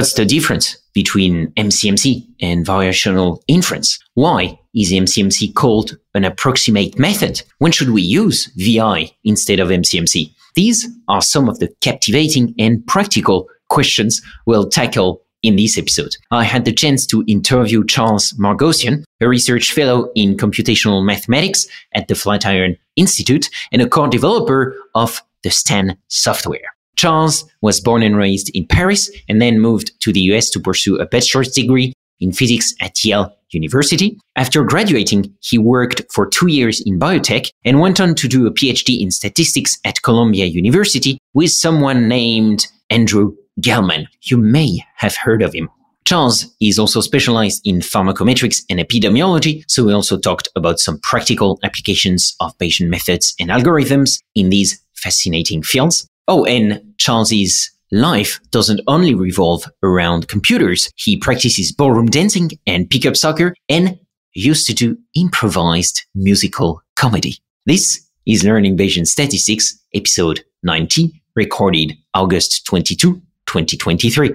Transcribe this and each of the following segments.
What's the difference between MCMC and variational inference? Why is MCMC called an approximate method? When should we use VI instead of MCMC? These are some of the captivating and practical questions we'll tackle in this episode. I had the chance to interview Charles Margossian, a research fellow in computational mathematics at the Flatiron Institute and a core developer of the STAN software. Charles was born and raised in Paris and then moved to the US to pursue a bachelor's degree in physics at Yale University. After graduating, he worked for two years in biotech and went on to do a PhD in statistics at Columbia University with someone named Andrew Gelman. You may have heard of him. Charles is also specialized in pharmacometrics and epidemiology, so we also talked about some practical applications of Bayesian methods and algorithms in these fascinating fields. Oh, and Charles's life doesn't only revolve around computers. He practices ballroom dancing and pickup soccer and used to do improvised musical comedy. This is Learning Bayesian Statistics, episode 90, recorded August 22, 2023.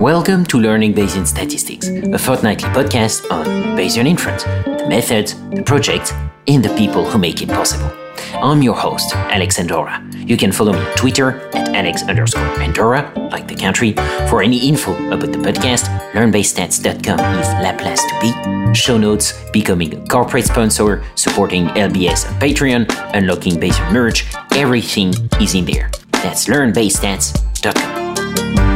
Welcome to Learning Bayesian Statistics, a fortnightly podcast on Bayesian inference, the methods, the projects, and the people who make it possible. I'm your host, Alex Andorra. You can follow me on Twitter at Alex underscore Andorra, like the country. For any info about the podcast, learnbayesstats.com is la place to be. Show notes, becoming a corporate sponsor, supporting LBS on Patreon, unlocking Bayesian merch, everything is in there. That's learnbayesstats.com.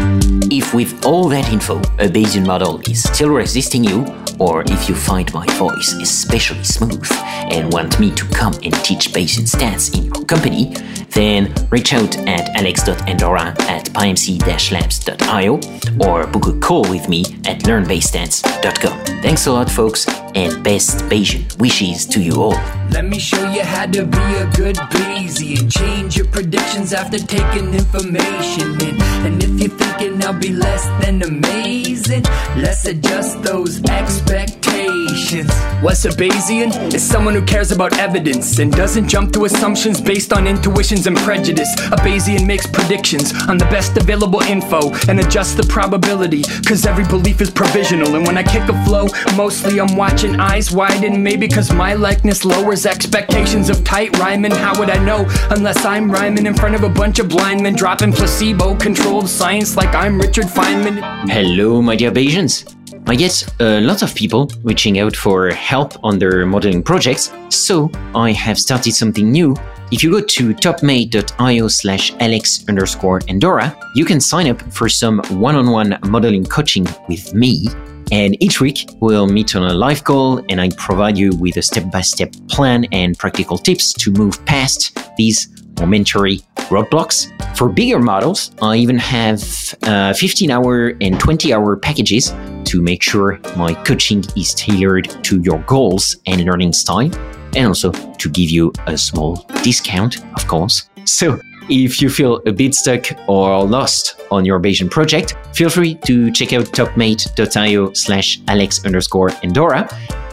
If with all that info, a Bayesian model is still resisting you, or if you find my voice especially smooth and want me to come and teach Bayesian stats in your company, then reach out at alex.andorra at pymc-labs.io or book a call with me at learnbayesstats.com. Thanks a lot, folks, and best Bayesian wishes to you all. Let me show you how to be a good Bayesian. Change your predictions after taking information in. And if you're thinking I'll be less than amazing, let's adjust those expectations. What's a Bayesian? Is someone who cares about evidence and doesn't jump to assumptions based on intuitions and prejudice. A Bayesian makes predictions on the best available info and adjusts the probability, cause every belief is provisional. And when I kick a flow, mostly I'm watching eyes widen, maybe cause my likeness lowers expectations of tight rhyming. How would I know unless I'm rhyming in front of a bunch of blind men dropping placebo controlled science like I'm Richard Feynman? Hello, my dear Bayesians. I get a lot of people reaching out for help on their modeling projects, so I have started something new. If you go to topmate.io slash alex underscore Andorra, you can sign up for some one-on-one modeling coaching with me. And each week we'll meet on a live call and I provide you with a step-by-step plan and practical tips to move past these momentary roadblocks. For bigger models, I even have uh, 15 hour and 20 hour packages to make sure my coaching is tailored to your goals and learning style, and also to give you a small discount, of course. So, if you feel a bit stuck or lost on your Bayesian project, feel free to check out topmate.io slash alex underscore Andorra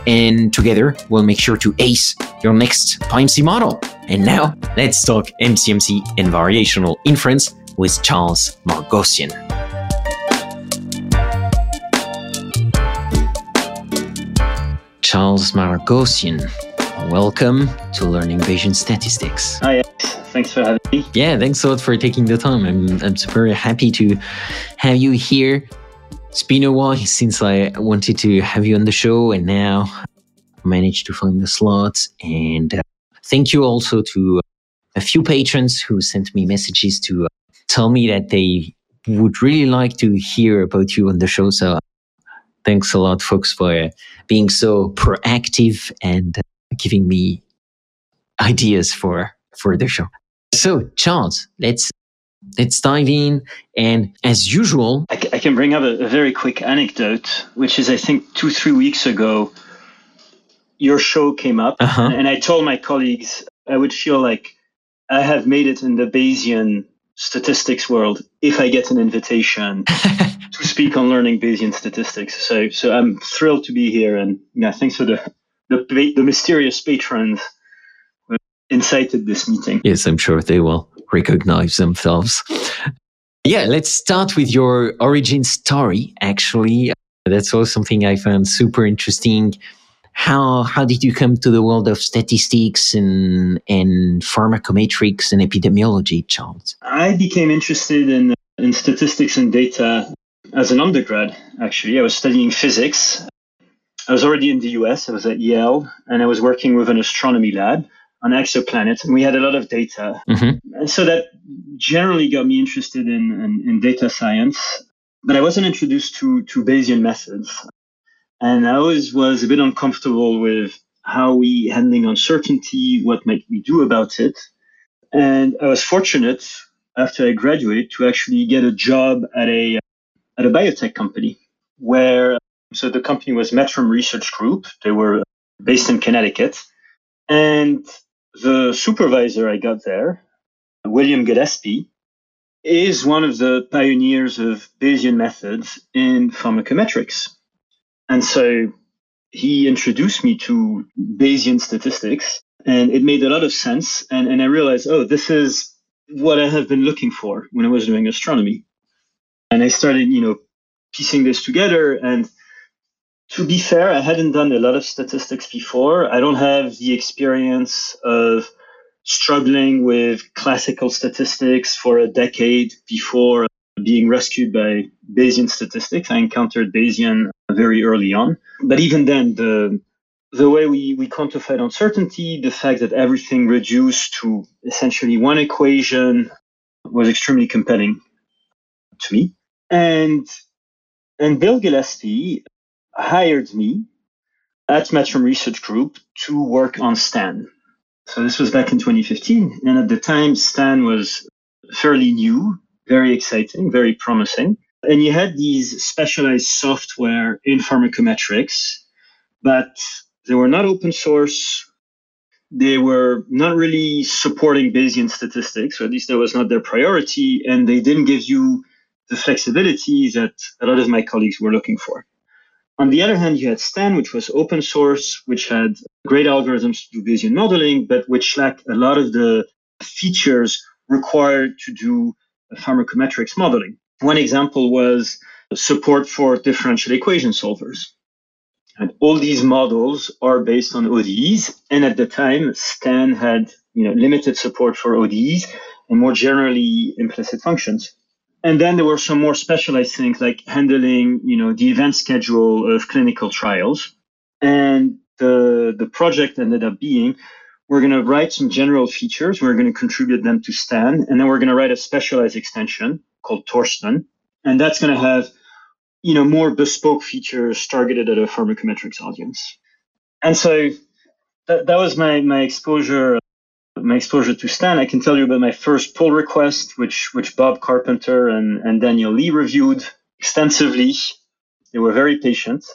and together we'll make sure to ace your next PyMC model. And now let's talk MCMC and variational inference with Charles Margossian. Charles Margossian, welcome to Learning Bayesian Statistics. Hi, thanks for having me. Yeah, thanks a lot for taking the time. I'm, I'm super happy to have you here it's been a while since I wanted to have you on the show, and now I managed to find the slots. And uh, thank you also to a few patrons who sent me messages to uh, tell me that they would really like to hear about you on the show. So thanks a lot, folks, for uh, being so proactive and uh, giving me ideas for for the show. So, Charles, let's let's dive in. And as usual, I, I can bring up a, a, very quick anecdote, which is I think two, three weeks ago, your show came up, uh-huh. and I told my colleagues I would feel like I have made it in the Bayesian statistics world if I get an invitation to speak on learning Bayesian statistics. So, so I'm thrilled to be here, and yeah, thanks for the the, the mysterious patrons who incited this meeting. Yes, I'm sure they will. recognize themselves. Yeah, let's start with your origin story. Actually, that's also something I found super interesting. How how did you come to the world of statistics and and pharmacometrics and epidemiology, Charles? I became interested in in statistics and data as an undergrad. Actually, I was studying physics. I was already in the US. I was at Yale, and I was working with an astronomy lab on exoplanets, and we had a lot of data. Mm-hmm. And so that generally got me interested in, in, in, data science. But I wasn't introduced to, to Bayesian methods. And I always was a bit uncomfortable with how we handling uncertainty, what might we do about it. And I was fortunate after I graduated to actually get a job at a at a biotech company where so the company was Metrum Research Group. They were based in Connecticut. And the supervisor I got there, William Gillespie, is one of the pioneers of Bayesian methods in pharmacometrics. And so he introduced me to Bayesian statistics, and it made a lot of sense. And, and I realized, oh, this is what I have been looking for when I was doing astronomy. And I started, you know, piecing this together. And to be fair, I hadn't done a lot of statistics before. I don't have the experience of struggling with classical statistics for a decade before being rescued by Bayesian statistics. I encountered Bayesian very early on. But even then, the the way we, we quantified uncertainty, the fact that everything reduced to essentially one equation was extremely compelling to me. And and Bill Gillespie hired me at Metrum Research Group to work on STAN. So this was back in 2015. And at the time, STAN was fairly new, very exciting, very promising. And you had these specialized software in pharmacometrics, but they were not open source. They were not really supporting Bayesian statistics, or at least that was not their priority. And they didn't give you the flexibility that a lot of my colleagues were looking for. On the other hand, you had Stan, which was open source, which had great algorithms to do Bayesian modeling, but which lacked a lot of the features required to do pharmacometrics modeling. One example was support for differential equation solvers. And all these models are based on ODEs. And at the time, Stan had you know, limited support for ODEs and more generally implicit functions. And then there were some more specialized things like handling, you know, the event schedule of clinical trials. And the, the project ended up being we're going to write some general features. We're going to contribute them to Stan. And then we're going to write a specialized extension called Torsten. And that's going to have, you know, more bespoke features targeted at a pharmacometrics audience. And so that, that was my, my exposure my exposure to Stan, I can tell you about my first pull request, which which Bob Carpenter and, and Daniel Lee reviewed extensively. They were very patient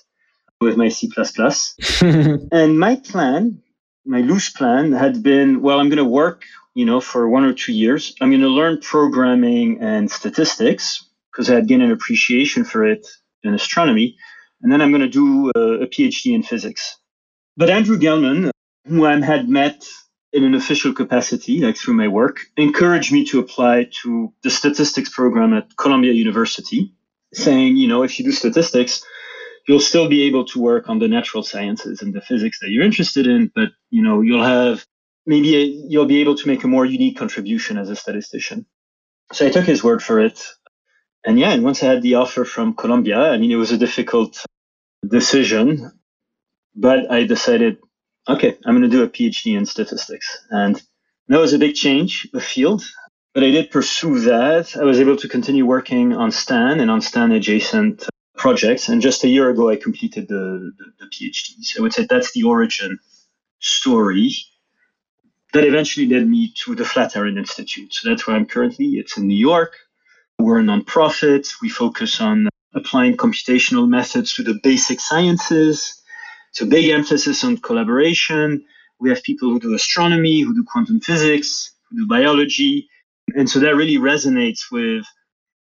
with my C++. and my plan, my loose plan had been, well, I'm going to work, you know, for one or two years. I'm going to learn programming and statistics because I had gained an appreciation for it in astronomy. And then I'm going to do a, a PhD in physics. But Andrew Gelman, who I had met in an official capacity, like through my work, encouraged me to apply to the statistics program at Columbia University, saying, you know, if you do statistics, you'll still be able to work on the natural sciences and the physics that you're interested in, but you know, you'll have maybe a, you'll be able to make a more unique contribution as a statistician. So I took his word for it. And yeah, and once I had the offer from Columbia, I mean, it was a difficult decision, but I decided okay, I'm going to do a PhD in statistics. And that was a big change of field, but I did pursue that. I was able to continue working on STAN and on STAN adjacent uh, projects. And just a year ago, I completed the, the, the PhD. So I would say that's the origin story that eventually led me to the Flatiron Institute. So that's where I'm currently. It's in New York. We're a nonprofit. We focus on applying computational methods to the basic sciences so big emphasis on collaboration. We have people who do astronomy, who do quantum physics, who do biology. And so that really resonates with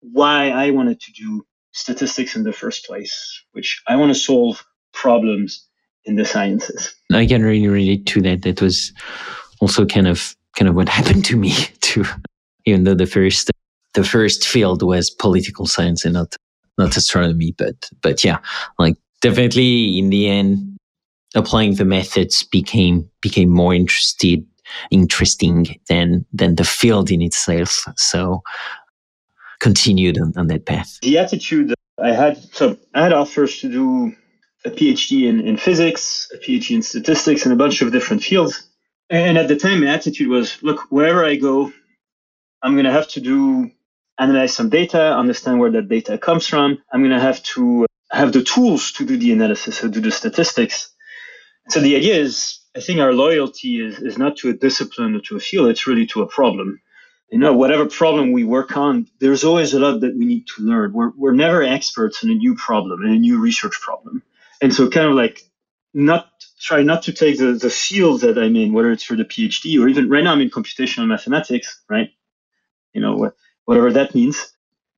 why I wanted to do statistics in the first place, which I want to solve problems in the sciences. I can really relate to that. That was also kind of kind of what happened to me too. even though the first the first field was political science and not not astronomy. But but yeah, like definitely in the end, applying the methods became became more interested interesting than than the field in itself. So continued on, on that path. The attitude I had so I had offers to do a PhD in, in physics, a PhD in statistics, and a bunch of different fields. And at the time, my attitude was, look, wherever I go, I'm going to have to do analyze some data, understand where that data comes from. I'm going to have to have the tools to do the analysis or do the statistics. So the idea is, I think our loyalty is, is not to a discipline or to a field, it's really to a problem. You know, whatever problem we work on, there's always a lot that we need to learn. We're, we're never experts in a new problem, in a new research problem. And so kind of like not try not to take the, the field that I'm in, whether it's for the PhD or even right now I'm in computational mathematics, right? You know, whatever that means.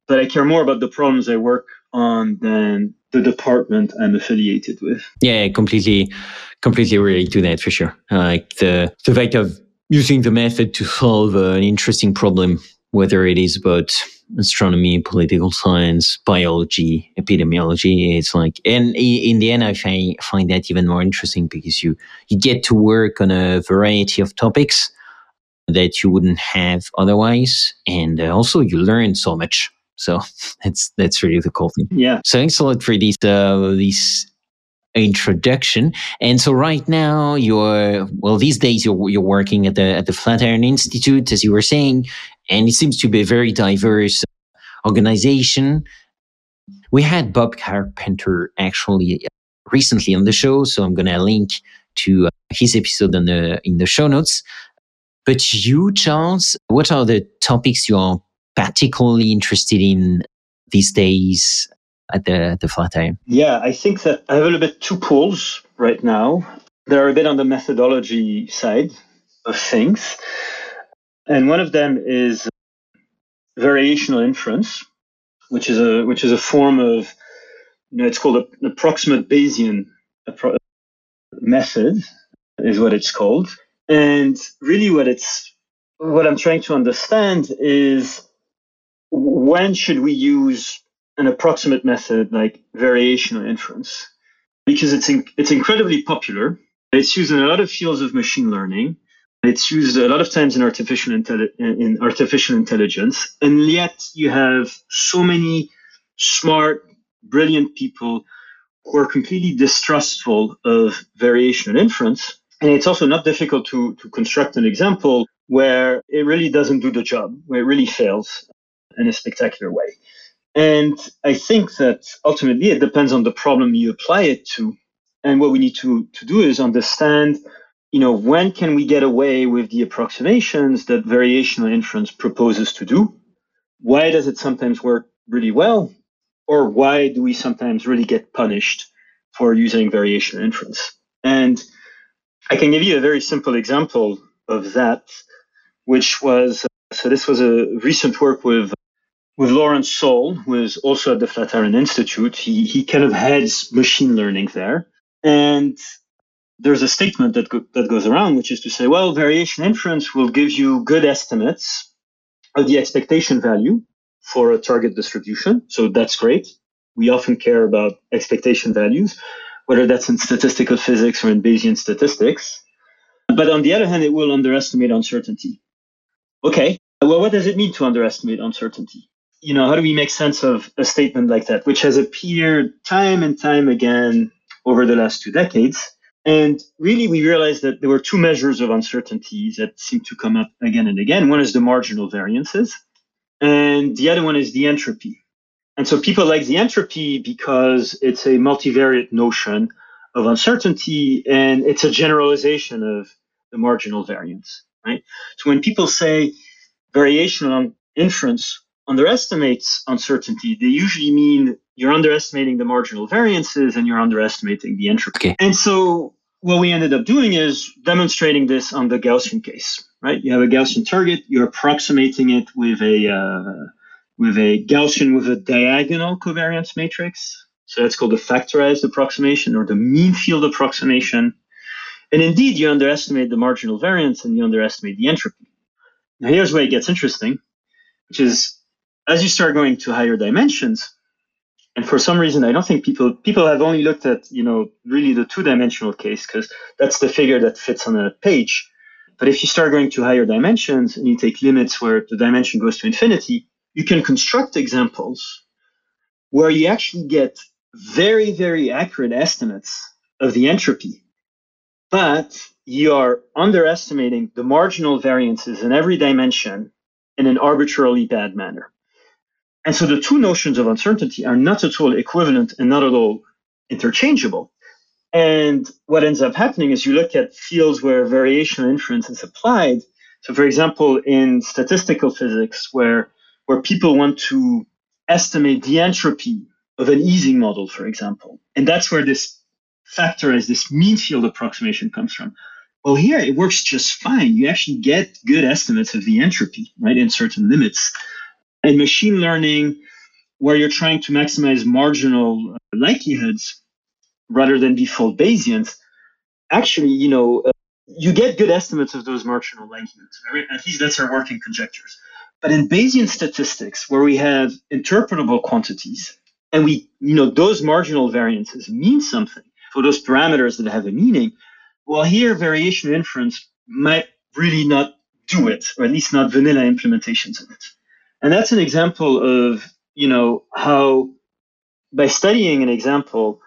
But I care more about the problems I work on than the department I'm affiliated with. Yeah, completely, completely relate to that for sure. Like the the fact of using the method to solve an interesting problem, whether it is about astronomy, political science, biology, epidemiology. It's like, and in the end, I find, find that even more interesting because you, you get to work on a variety of topics that you wouldn't have otherwise. And uh, also you learn so much. So that's, that's really the cool thing. Yeah. So thanks a lot for this, uh, this introduction. And so right now you're, well, these days you're, you're working at the, at the Flatiron Institute, as you were saying, and it seems to be a very diverse organization. We had Bob Carpenter actually recently on the show, so I'm going to link to uh, his episode in the, in the show notes. But you, Charles, what are the topics you are particularly interested in these days at the, the Flatiron? Yeah, I think that I have a little bit two pools right now. They're a bit on the methodology side of things. And one of them is variational inference, which is a which is a form of you know it's called an approximate Bayesian appro- method is what it's called. And really, what it's what I'm trying to understand is when should we use an approximate method like variational inference? Because it's in, it's incredibly popular. It's used in a lot of fields of machine learning. It's used a lot of times in artificial intelli- in artificial intelligence, and yet you have so many smart, brilliant people who are completely distrustful of variational inference and it's also not difficult to, to construct an example where it really doesn't do the job, where it really fails in a spectacular way. And I think that ultimately it depends on the problem you apply it to. And what we need to, to do is understand, you know, when can we get away with the approximations that variational inference proposes to do? Why does it sometimes work really well? Or why do we sometimes really get punished for using variational inference? And I can give you a very simple example of that, which was so this was a recent work with with Lawrence Saul, who is also at the Flatiron Institute. He he kind of heads machine learning there, and there's a statement that go, that goes around, which is to say, well, variation inference will give you good estimates of the expectation value for a target distribution. So that's great. We often care about expectation values whether that's in statistical physics or in Bayesian statistics. But on the other hand, it will underestimate uncertainty. Okay, well, what does it mean to underestimate uncertainty? You know, how do we make sense of a statement like that, which has appeared time and time again over the last two decades? And really, we realized that there were two measures of uncertainty that seem to come up again and again. One is the marginal variances, and the other one is the entropy. And so people like the entropy because it's a multivariate notion of uncertainty and it's a generalization of the marginal variance, right? So when people say variation variational inference underestimates uncertainty, they usually mean you're underestimating the marginal variances and you're underestimating the entropy. Okay. And so what we ended up doing is demonstrating this on the Gaussian case, right? You have a Gaussian target, you're approximating it with a uh, with a Gaussian with a diagonal covariance matrix. So that's called the factorized approximation or the mean field approximation. And indeed, you underestimate the marginal variance and you underestimate the entropy. Now, here's where it gets interesting. which is as you start going to higher dimensions, and for some reason, I don't think people people have only looked at you know really the two dimensional case because that's the figure that fits on a page. But if you start going to higher dimensions and you take limits where the dimension goes to infinity, you can construct examples where you actually get very very accurate estimates of the entropy, but you are underestimating the marginal variances in every dimension in an arbitrarily bad manner. And so the two notions of uncertainty are not at all equivalent and not at all interchangeable. And what ends up happening is you look at fields where variational inference is applied. So, for example, in statistical physics, where where people want to estimate the entropy of an Ising model, for example, and that's where this factor as this mean field approximation comes from. Well, here it works just fine. You actually get good estimates of the entropy, right, in certain limits. And machine learning, where you're trying to maximize marginal likelihoods rather than default Bayesians, actually, you know, uh, you get good estimates of those marginal likelihoods. At least that's our working conjectures. But in Bayesian statistics, where we have interpretable quantities, and we, you know, those marginal variances mean something for those parameters that have a meaning. Well, here variation inference might really not do it, or at least not vanilla implementations of it. And that's an example of, you know, how by studying an example,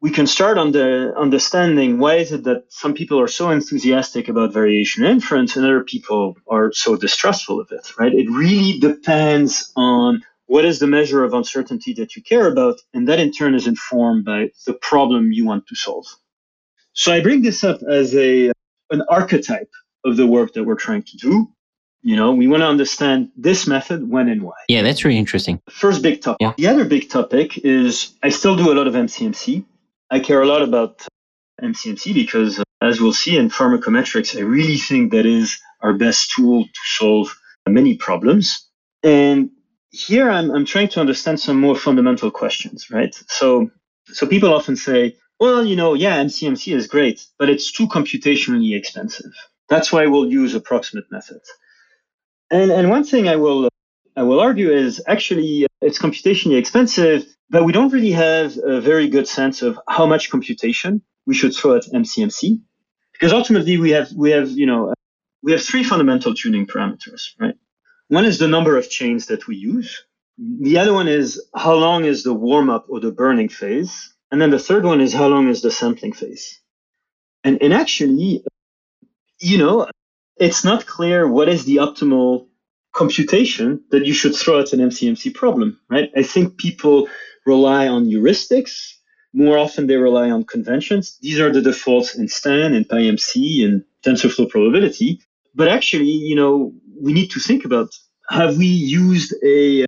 we can start on the understanding why is it that some people are so enthusiastic about variation inference and other people are so distrustful of it, right? It really depends on what is the measure of uncertainty that you care about, and that in turn is informed by the problem you want to solve. So I bring this up as a an archetype of the work that we're trying to do. You know, we want to understand this method, when and why. Yeah, that's really interesting. First big topic. Yeah. The other big topic is I still do a lot of MCMC. I care a lot about MCMC because, uh, as we'll see in pharmacometrics, I really think that is our best tool to solve many problems. And here I'm, I'm trying to understand some more fundamental questions, right? So, so people often say, well, you know, yeah, MCMC is great, but it's too computationally expensive. That's why we'll use approximate methods. And and one thing I will I will argue is actually uh, it's computationally expensive, but we don't really have a very good sense of how much computation we should throw at MCMC, because ultimately we have we have you know we have three fundamental tuning parameters, right? One is the number of chains that we use. The other one is how long is the warm up or the burn-in phase, and then the third one is how long is the sampling phase. And and actually, you know, it's not clear what is the optimal computation that you should throw at an MCMC problem, right? I think people rely on heuristics. More often, they rely on conventions. These are the defaults in STAN and PyMC and TensorFlow probability. But actually, you know, we need to think about have we used a,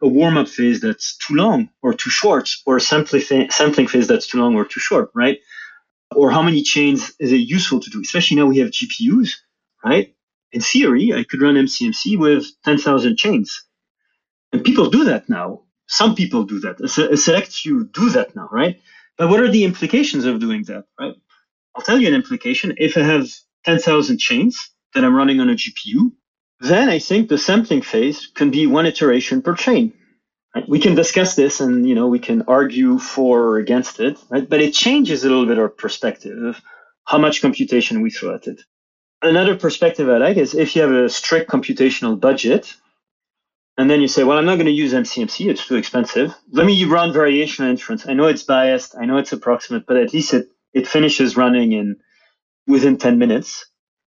a warm up phase that's too long or too short, or a sampling, sampling phase that's too long or too short, right? Or how many chains is it useful to do? Especially now we have GPUs right? In theory, I could run MCMC with 10,000 chains. And people do that now. Some people do that. A, select few do that now, right? But what are the implications of doing that, right? I'll tell you an implication. If I have 10,000 chains that I'm running on a GPU, then I think the sampling phase can be one iteration per chain. Right? We can discuss this and you know we can argue for or against it, right? But it changes a little bit our perspective of how much computation we throw at it another perspective I like is if you have a strict computational budget, and then you say, well, I'm not going to use MCMC, it's too expensive. Let me run variation inference. I know it's biased, I know it's approximate, but at least it, it finishes running in within 10 minutes.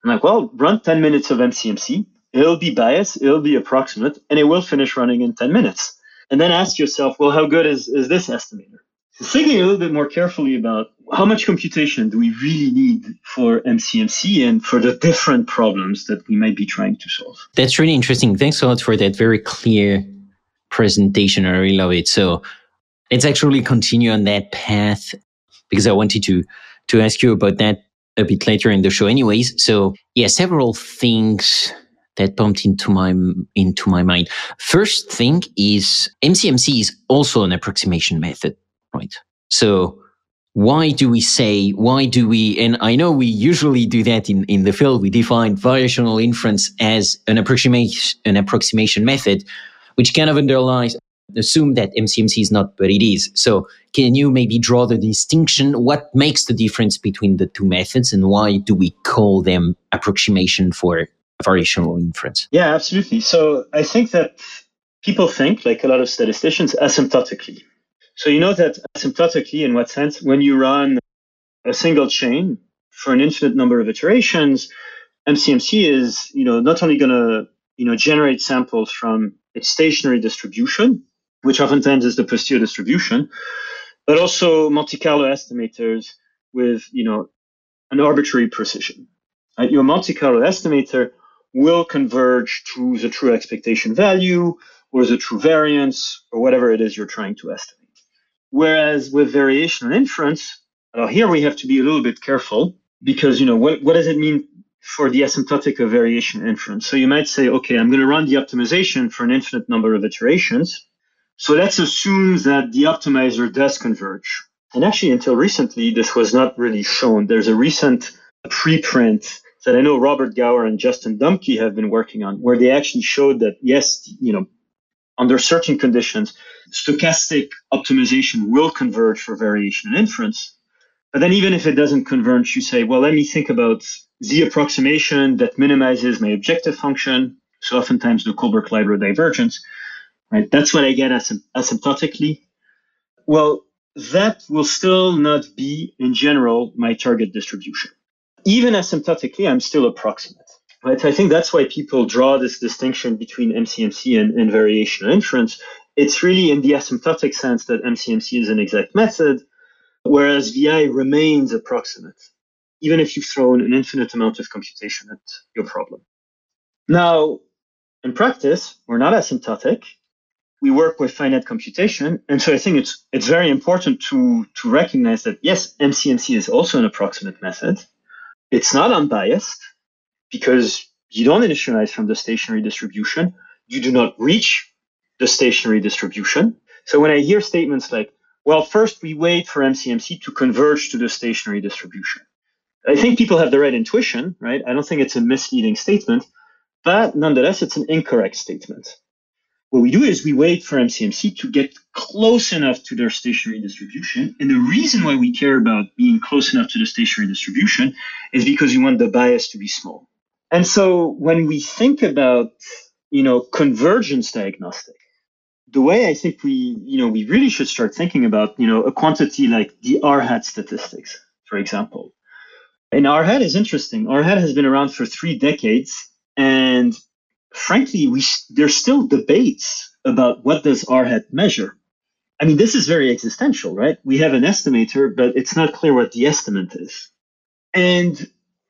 I'm like, well, run 10 minutes of MCMC. It'll be biased, it'll be approximate, and it will finish running in 10 minutes. And then ask yourself, well, how good is, is this estimator? Thinking a little bit more carefully about how much computation do we really need for MCMC and for the different problems that we might be trying to solve. That's really interesting. Thanks a lot for that very clear presentation. I really love it. So let's actually continue on that path because I wanted to to ask you about that a bit later in the show anyways. So yeah, several things that bumped into my into my mind. First thing is MCMC is also an approximation method right? So why do we say, why do we, and I know we usually do that in, in the field, we define variational inference as an approximation, an approximation method, which kind of underlies assume that MCMC is not, but it is. So can you maybe draw the distinction? What makes the difference between the two methods and why do we call them approximation for variational inference? Yeah, absolutely. So I think that people think, like a lot of statisticians, asymptotically. So you know that asymptotically, in what sense? When you run a single chain for an infinite number of iterations, MCMC is, you know, not only going to, you know, generate samples from its stationary distribution, which oftentimes is the posterior distribution, but also Monte Carlo estimators with, you know, an arbitrary precision. Your Monte Carlo estimator will converge to the true expectation value or the true variance or whatever it is you're trying to estimate. Whereas with variational inference, uh, here we have to be a little bit careful because you know what, what does it mean for the asymptotic of variation inference? So you might say, okay, I'm going to run the optimization for an infinite number of iterations. So let's assume that the optimizer does converge. And actually, until recently, this was not really shown. There's a recent preprint that I know Robert Gower and Justin Domke have been working on, where they actually showed that yes, you know, under certain conditions, stochastic optimization will converge for variation and inference. But then even if it doesn't converge, you say, well, let me think about the approximation that minimizes my objective function. So oftentimes the Kullback-Leibler divergence, right? That's what I get asympt- asymptotically. Well, that will still not be in general my target distribution. Even asymptotically, I'm still approximate. Right? I think that's why people draw this distinction between MCMC and, and variational inference. It's really in the asymptotic sense that MCMC is an exact method, whereas VI remains approximate, even if you've thrown an infinite amount of computation at your problem. Now, in practice, we're not asymptotic. We work with finite computation. And so I think it's it's very important to, to recognize that yes, MCMC is also an approximate method. It's not unbiased because you don't initialize from the stationary distribution. You do not reach the stationary distribution. So when I hear statements like, well, first we wait for MCMC to converge to the stationary distribution. I think people have the right intuition, right? I don't think it's a misleading statement, but nonetheless, it's an incorrect statement. What we do is we wait for MCMC to get close enough to their stationary distribution. And the reason why we care about being close enough to the stationary distribution is because you want the bias to be small. And so when we think about, you know, convergence diagnostic, the way I think we, you know, we really should start thinking about, you know, a quantity like the R hat statistics, for example. And R hat is interesting. R hat has been around for three decades, and frankly, we there's still debates about what does R hat measure. I mean, this is very existential, right? We have an estimator, but it's not clear what the estimate is. And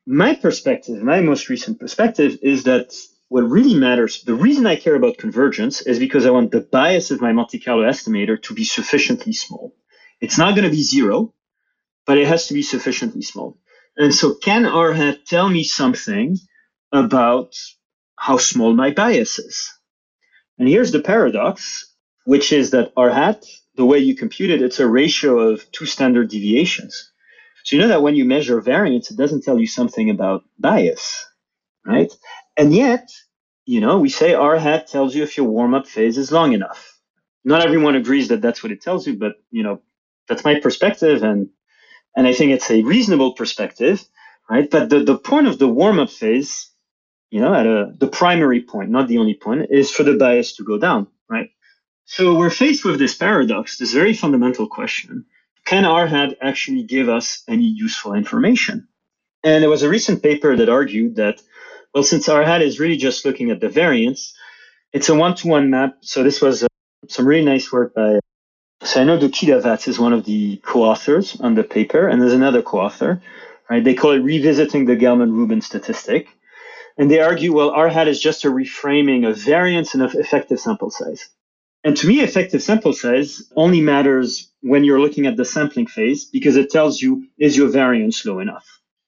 my perspective, my most recent perspective, is that what really matters, the reason I care about convergence is because I want the bias of my Monte Carlo estimator to be sufficiently small. It's not going to be zero, but it has to be sufficiently small. And so, can R hat tell me something about how small my bias is? And here's the paradox, which is that R hat, the way you compute it, it's a ratio of two standard deviations. So you know that when you measure variance, it doesn't tell you something about bias, right? And yet, you know, we say R hat tells you if your warm up phase is long enough. Not everyone agrees that that's what it tells you, but you know, that's my perspective, and and I think it's a reasonable perspective, right? But the, the point of the warm up phase, you know, at a the primary point, not the only point, is for the bias to go down, right? So we're faced with this paradox, this very fundamental question can R hat actually give us any useful information? And there was a recent paper that argued that, well, since R hat is really just looking at the variance, it's a one-to-one map. So this was uh, some really nice work by, so I know Dootika is one of the co-authors on the paper, and there's another co-author, right? They call it revisiting the Gelman-Rubin statistic. And they argue, well, R hat is just a reframing of variance and of effective sample size. And to me, effective sample size only matters when you're looking at the sampling phase because it tells you, is your variance low enough?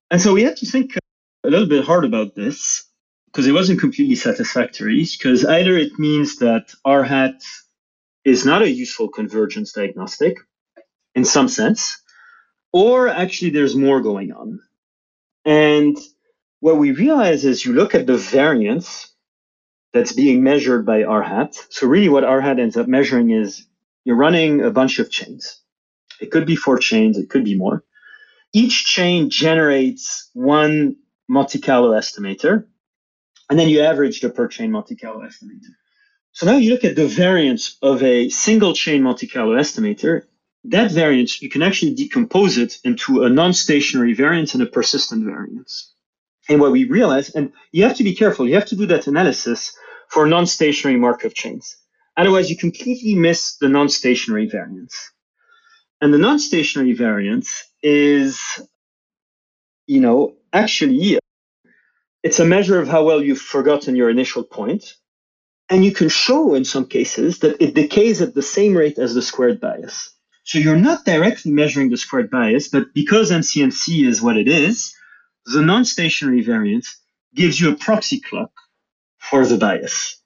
And so we had to think a little bit hard about this because it wasn't completely satisfactory because either it means that R hat is not a useful convergence diagnostic in some sense, or actually there's more going on. And what we realize is you look at the variance that's being measured by R hat. So really what R hat ends up measuring is you're running a bunch of chains. It could be four chains, it could be more. Each chain generates one Monte Carlo estimator, and then you average the per chain Monte Carlo estimator. So now you look at the variance of a single chain Monte Carlo estimator. That variance, you can actually decompose it into a non-stationary variance and a persistent variance. And what we realize, and you have to be careful, you have to do that analysis for non-stationary Markov chains. Otherwise, you completely miss the non-stationary variance. And the non-stationary variance is, you know, actually, it's a measure of how well you've forgotten your initial point. And you can show in some cases that it decays at the same rate as the squared bias. So you're not directly measuring the squared bias, but because MCMC is what it is, the non-stationary variance gives you a proxy clock for the bias.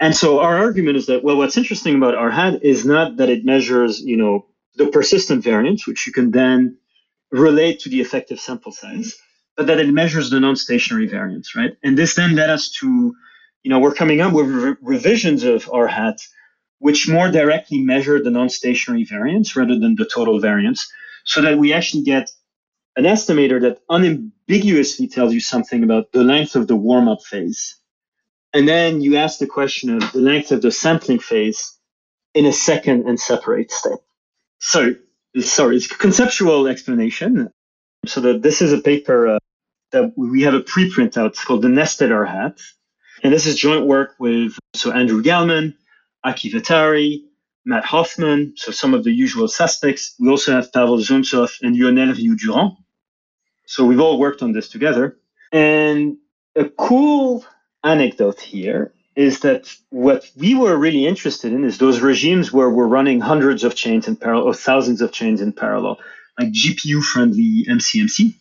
And so our argument is that, well, what's interesting about R hat is not that it measures, you know, the persistent variance, which you can then relate to the effective sample size, but that it measures the non-stationary variance, right? And this then led us to you know, we're coming up with re- revisions of R hat, which more directly measure the non-stationary variance rather than the total variance, so that we actually get an estimator that unambiguously tells you something about the length of the warm-up phase. And then you ask the question of the length of the sampling phase in a second and separate step. So, sorry, it's a conceptual explanation. So that this is a paper uh, that we have a preprint out. It's called the nested R hat. And this is joint work with so Andrew Gelman, Aki Vehtari, Matt Hoffman, so some of the usual suspects. We also have Pavel Sountsov and Lionel Riou-Durand. So we've all worked on this together. And a cool anecdote here is that what we were really interested in is those regimes where we're running hundreds of chains in parallel or thousands of chains in parallel, like GPU friendly MCMC.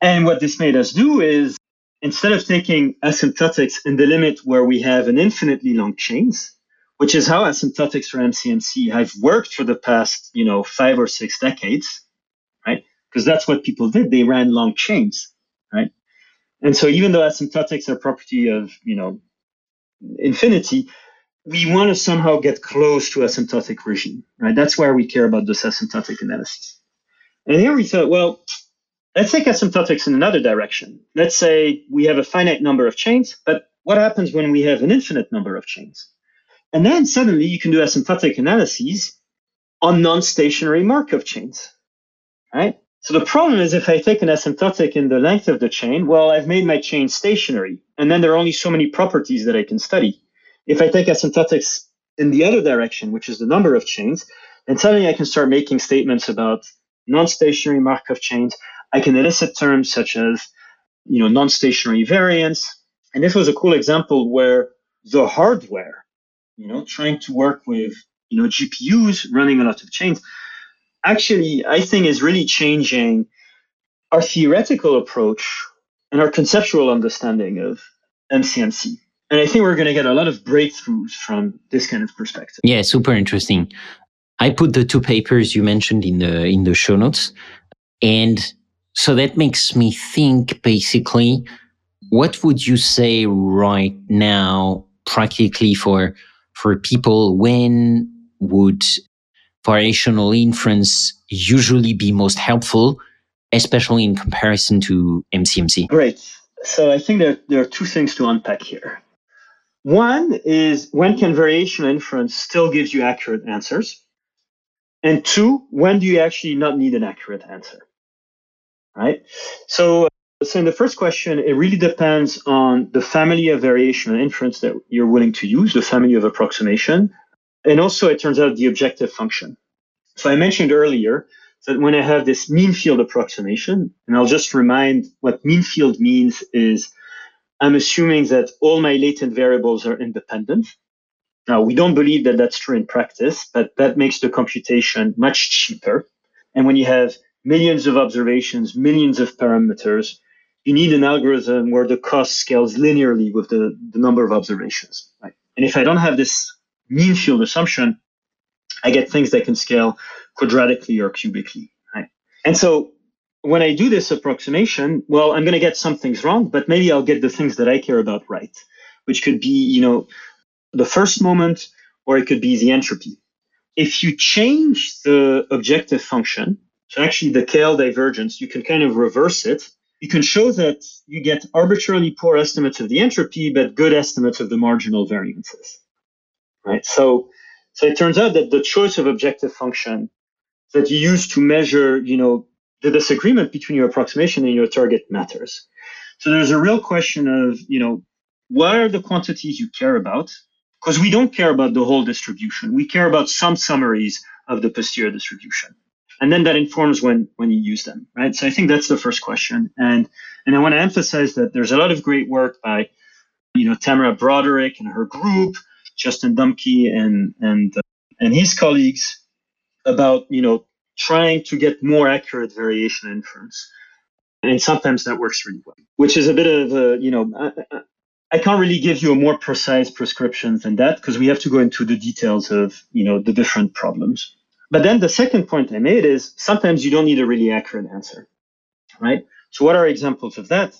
And what this made us do is instead of taking asymptotics in the limit where we have an infinitely long chains, which is how asymptotics for MCMC have worked for the past, you know, five or six decades, right? Because that's what people did. They ran long chains? And so even though asymptotics are property of, you know, infinity, we want to somehow get close to asymptotic regime, right? That's why we care about this asymptotic analysis. And here we thought, well, Let's take asymptotics in another direction. Let's say we have a finite number of chains, but what happens when we have an infinite number of chains? And then suddenly you can do asymptotic analyses on non-stationary Markov chains, right? So the problem is if I take an asymptotic in the length of the chain, well, I've made my chain stationary, and then there are only so many properties that I can study. If I take asymptotics in the other direction, which is the number of chains, then suddenly I can start making statements about non-stationary Markov chains. I can elicit terms such as, you know, non-stationary variance. And this was a cool example where the hardware, you know, trying to work with, you know, GPUs running a lot of chains, actually, I think is really changing our theoretical approach and our conceptual understanding of MCMC. And I think we're going to get a lot of breakthroughs from this kind of perspective. Yeah, super interesting. I put the two papers you mentioned in the in the show notes, and so that makes me think basically, what would you say right now, practically for, for people, when would variational inference usually be most helpful, especially in comparison to MCMC? Great. So I think there, there are two things to unpack here. One is when can variational inference still gives you accurate answers? And two, when do you actually not need an accurate answer? right? So, so in the first question, it really depends on the family of variation and inference that you're willing to use, the family of approximation, and also it turns out the objective function. So I mentioned earlier that when I have this mean field approximation, and I'll just remind what mean field means is I'm assuming that all my latent variables are independent. Now, we don't believe that that's true in practice, but that makes the computation much cheaper. And when you have millions of observations, millions of parameters. You need an algorithm where the cost scales linearly with the, the number of observations. Right? And if I don't have this mean field assumption, I get things that can scale quadratically or cubically. Right? And so when I do this approximation, well, I'm going to get some things wrong, but maybe I'll get the things that I care about right. which could be, you know, the first moment, or it could be the entropy. If you change the objective function, so actually the KL divergence, you can kind of reverse it. You can show that you get arbitrarily poor estimates of the entropy, but good estimates of the marginal variances. Right. So, so it turns out that the choice of objective function that you use to measure, you know, the disagreement between your approximation and your target matters. So there's a real question of, you know, what are the quantities you care about? Because we don't care about the whole distribution. We care about some summaries of the posterior distribution. And then that informs when, when you use them, right? So I think that's the first question. And, and I want to emphasize that there's a lot of great work by, you know, Tamara Broderick and her group, Justin Domke and, and, uh, and his colleagues about, you know, trying to get more accurate variational inference. And sometimes that works really well, which is a bit of a, you know, I, I can't really give you a more precise prescription than that because we have to go into the details of, you know, the different problems. But then the second point I made is sometimes you don't need a really accurate answer, right? So what are examples of that?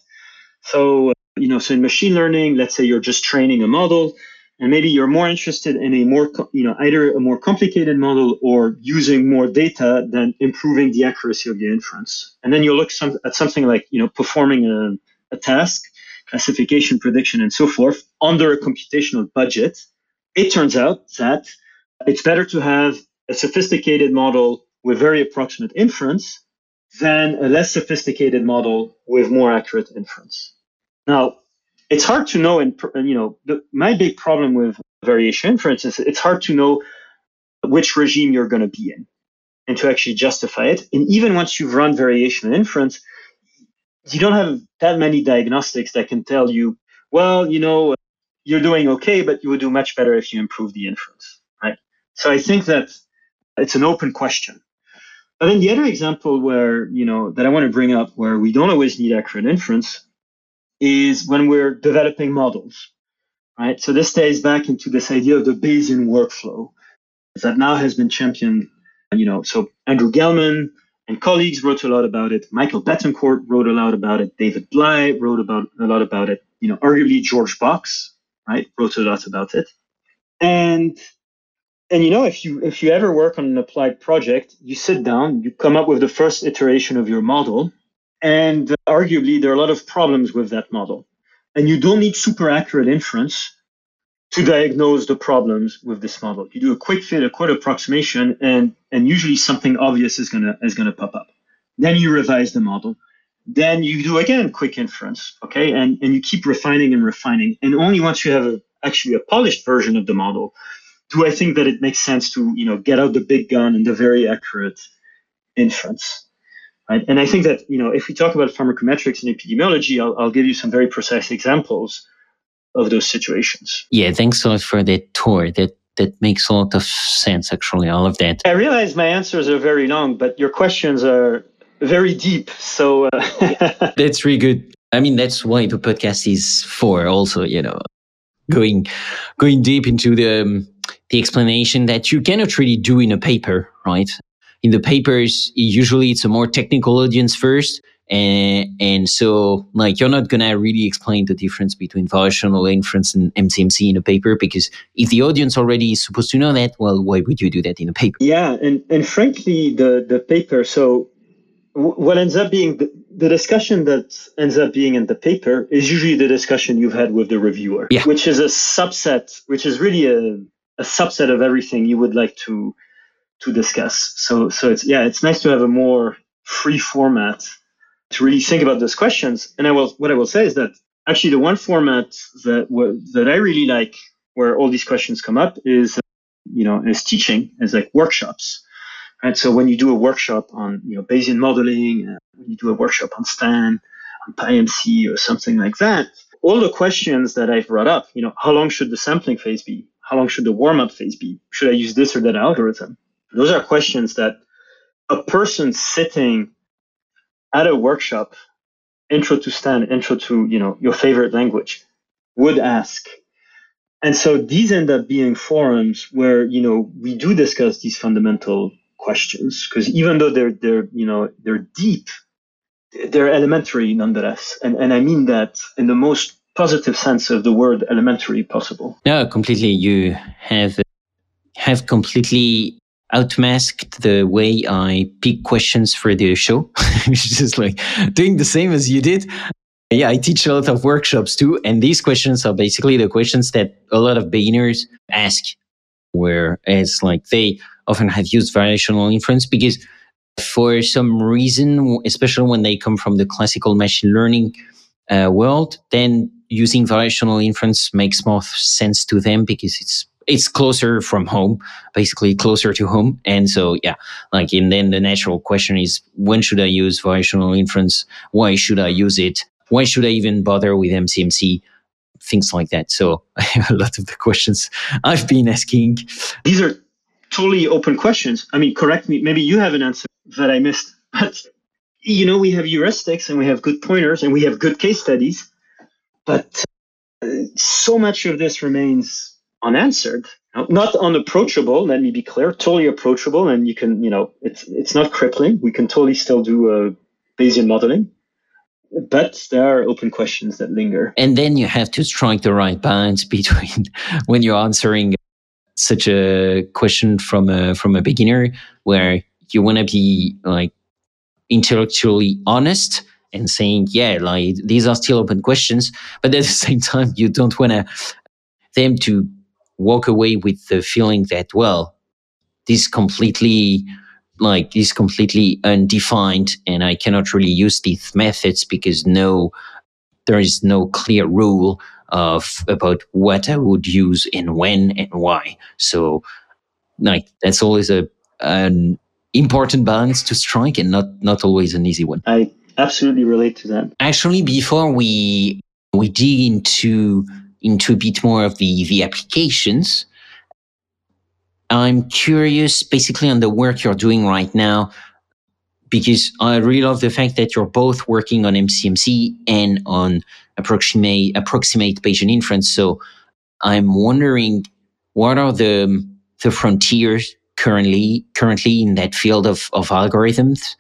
So, you know, so in machine learning, let's say you're just training a model and maybe you're more interested in a more you know either a more complicated model or using more data than improving the accuracy of the inference. And then you look some, at something like you know performing a, a task classification prediction and so forth under a computational budget. It turns out that it's better to have a sophisticated model with very approximate inference than a less sophisticated model with more accurate inference. Now it's hard to know and you know the, my big problem with variational inference is it's hard to know which regime you're going to be in and to actually justify it. And even once you've run variational inference you don't have that many diagnostics that can tell you well you know you're doing okay but you would do much better if you improve the inference right? So i think that it's an open question. But then the other example where you know that i want to bring up where we don't always need accurate inference is when we're developing models, right? So this stays back into this idea of the Bayesian workflow that now has been championed. You know, so Andrew Gelman and colleagues wrote a lot about it. Michael Betancourt wrote a lot about it. David Blei wrote about a lot about it. You know, arguably George Box, right, wrote a lot about it. And and you know, if you if you ever work on an applied project, you sit down, you come up with the first iteration of your model, and arguably, there are a lot of problems with that model. And you don't need super accurate inference to diagnose the problems with this model. You do a quick fit, a quick approximation, and, and usually something obvious is gonna is gonna pop up. Then you revise the model. Then you do again quick inference, okay, and, and you keep refining and refining. And only once you have a, actually a polished version of the model, do I think that it makes sense to you know get out the big gun and the very accurate inference. Right? And I think that you know if we talk about pharmacometrics and epidemiology, I'll, I'll give you some very precise examples of those situations. Yeah, thanks a lot for that tour. That that makes a lot of sense, actually, all of that. I realize my answers are very long, but your questions are very deep. So uh, that's really good. I mean, that's why the podcast is for. Also, you know, going going deep into the um, the explanation that you cannot really do in a paper, right? In the papers, usually it's a more technical audience first. And, and so like you're not gonna really explain the difference between variational inference and MCMC in a paper because if the audience already is supposed to know that, well, why would you do that in a paper? Yeah, and, and frankly, the, the paper, so what ends up being the, the, discussion that ends up being in the paper is usually the discussion you've had with the reviewer, yeah. which is a subset, which is really a, a subset of everything you would like to to discuss. So so it's yeah, it's nice to have a more free format to really think about those questions. And I will what I will say is that actually the one format that that I really like where all these questions come up is you know is teaching is like workshops. Right. So when you do a workshop on you know Bayesian modeling, uh, when you do a workshop on STAN, on PyMC or something like that, all the questions that I've brought up, you know, how long should the sampling phase be? How long should the warm up phase be? Should I use this or that algorithm? Those are questions that a person sitting at a workshop, intro to STAN, intro to, you know, your favorite language would ask. And so these end up being forums where, you know, we do discuss these fundamental questions because even though they're, they're, you know, they're deep, they're elementary nonetheless. And, and I mean that in the most positive sense of the word elementary possible. No, completely. You have have completely outmasked the way I pick questions for the show, which is just like doing the same as you did. Yeah, I teach a lot of workshops too, and these questions are basically the questions that a lot of beginners ask, where it's like they often have used variational inference because for some reason, especially when they come from the classical machine learning uh, world, then using variational inference makes more sense to them because it's it's closer from home, basically closer to home. And so, yeah, like, and then the natural question is, when should I use variational inference? Why should I use it? Why should I even bother with MCMC? Things like that. So a lot of the questions I've been asking. These are totally open questions. I mean, correct me. Maybe you have an answer that I missed, but you know, we have heuristics and we have good pointers and we have good case studies, but uh, so much of this remains unanswered. Not unapproachable let me be clear totally approachable and you can you know it's it's not crippling. We can totally still do a uh, bayesian modeling but there are open questions that linger. And then you have to strike the right balance between when you're answering such a question from a from a beginner where you want to be like intellectually honest and saying yeah like these are still open questions but at the same time you don't want to them to walk away with the feeling that, well, this completely like is completely undefined and I cannot really use these methods because no there is no clear rule of about what I would use and when and why. So like that's always a an important balance to strike and not not always an easy one. I absolutely relate to that. Actually before we we dig into into a bit more of the, the applications. I'm curious basically on the work you're doing right now, because I really love the fact that you're both working on MCMC and on approximate, approximate Bayesian inference. So I'm wondering what are the, the frontiers currently, currently in that field of, of algorithms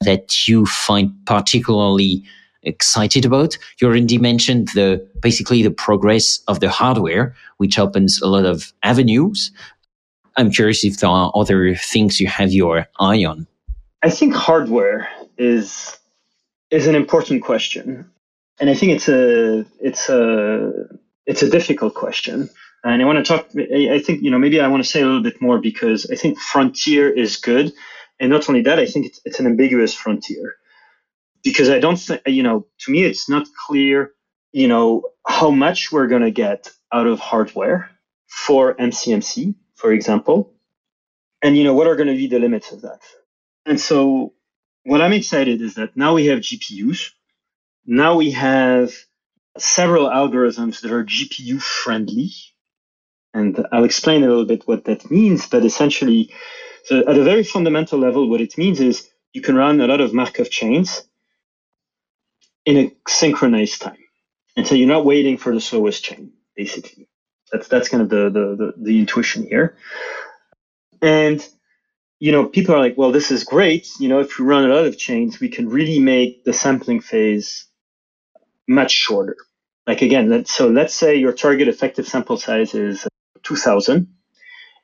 that you find particularly excited about. You already mentioned the basically the progress of the hardware, which opens a lot of avenues. I'm curious if there are other things you have your eye on. I think hardware is is an important question, and I think it's a it's a it's a difficult question. And I want to talk. I think you know maybe I want to say a little bit more because I think frontier is good, and not only that, I think it's, it's an ambiguous frontier because I don't think, you know, to me, it's not clear, you know, how much we're going to get out of hardware for MCMC, for example. And, you know, what are going to be the limits of that? And so what I'm excited is that now we have GPUs. Now we have several algorithms that are GPU friendly. And I'll explain a little bit what that means. But essentially, so at a very fundamental level, what it means is you can run a lot of Markov chains in a synchronized time. And so you're not waiting for the slowest chain, basically. That's that's kind of the the, the, the intuition here. And you know, people are like, well, this is great. You know, if we run a lot of chains, we can really make the sampling phase much shorter. Like again, let, so let's say your target effective sample size is 2000.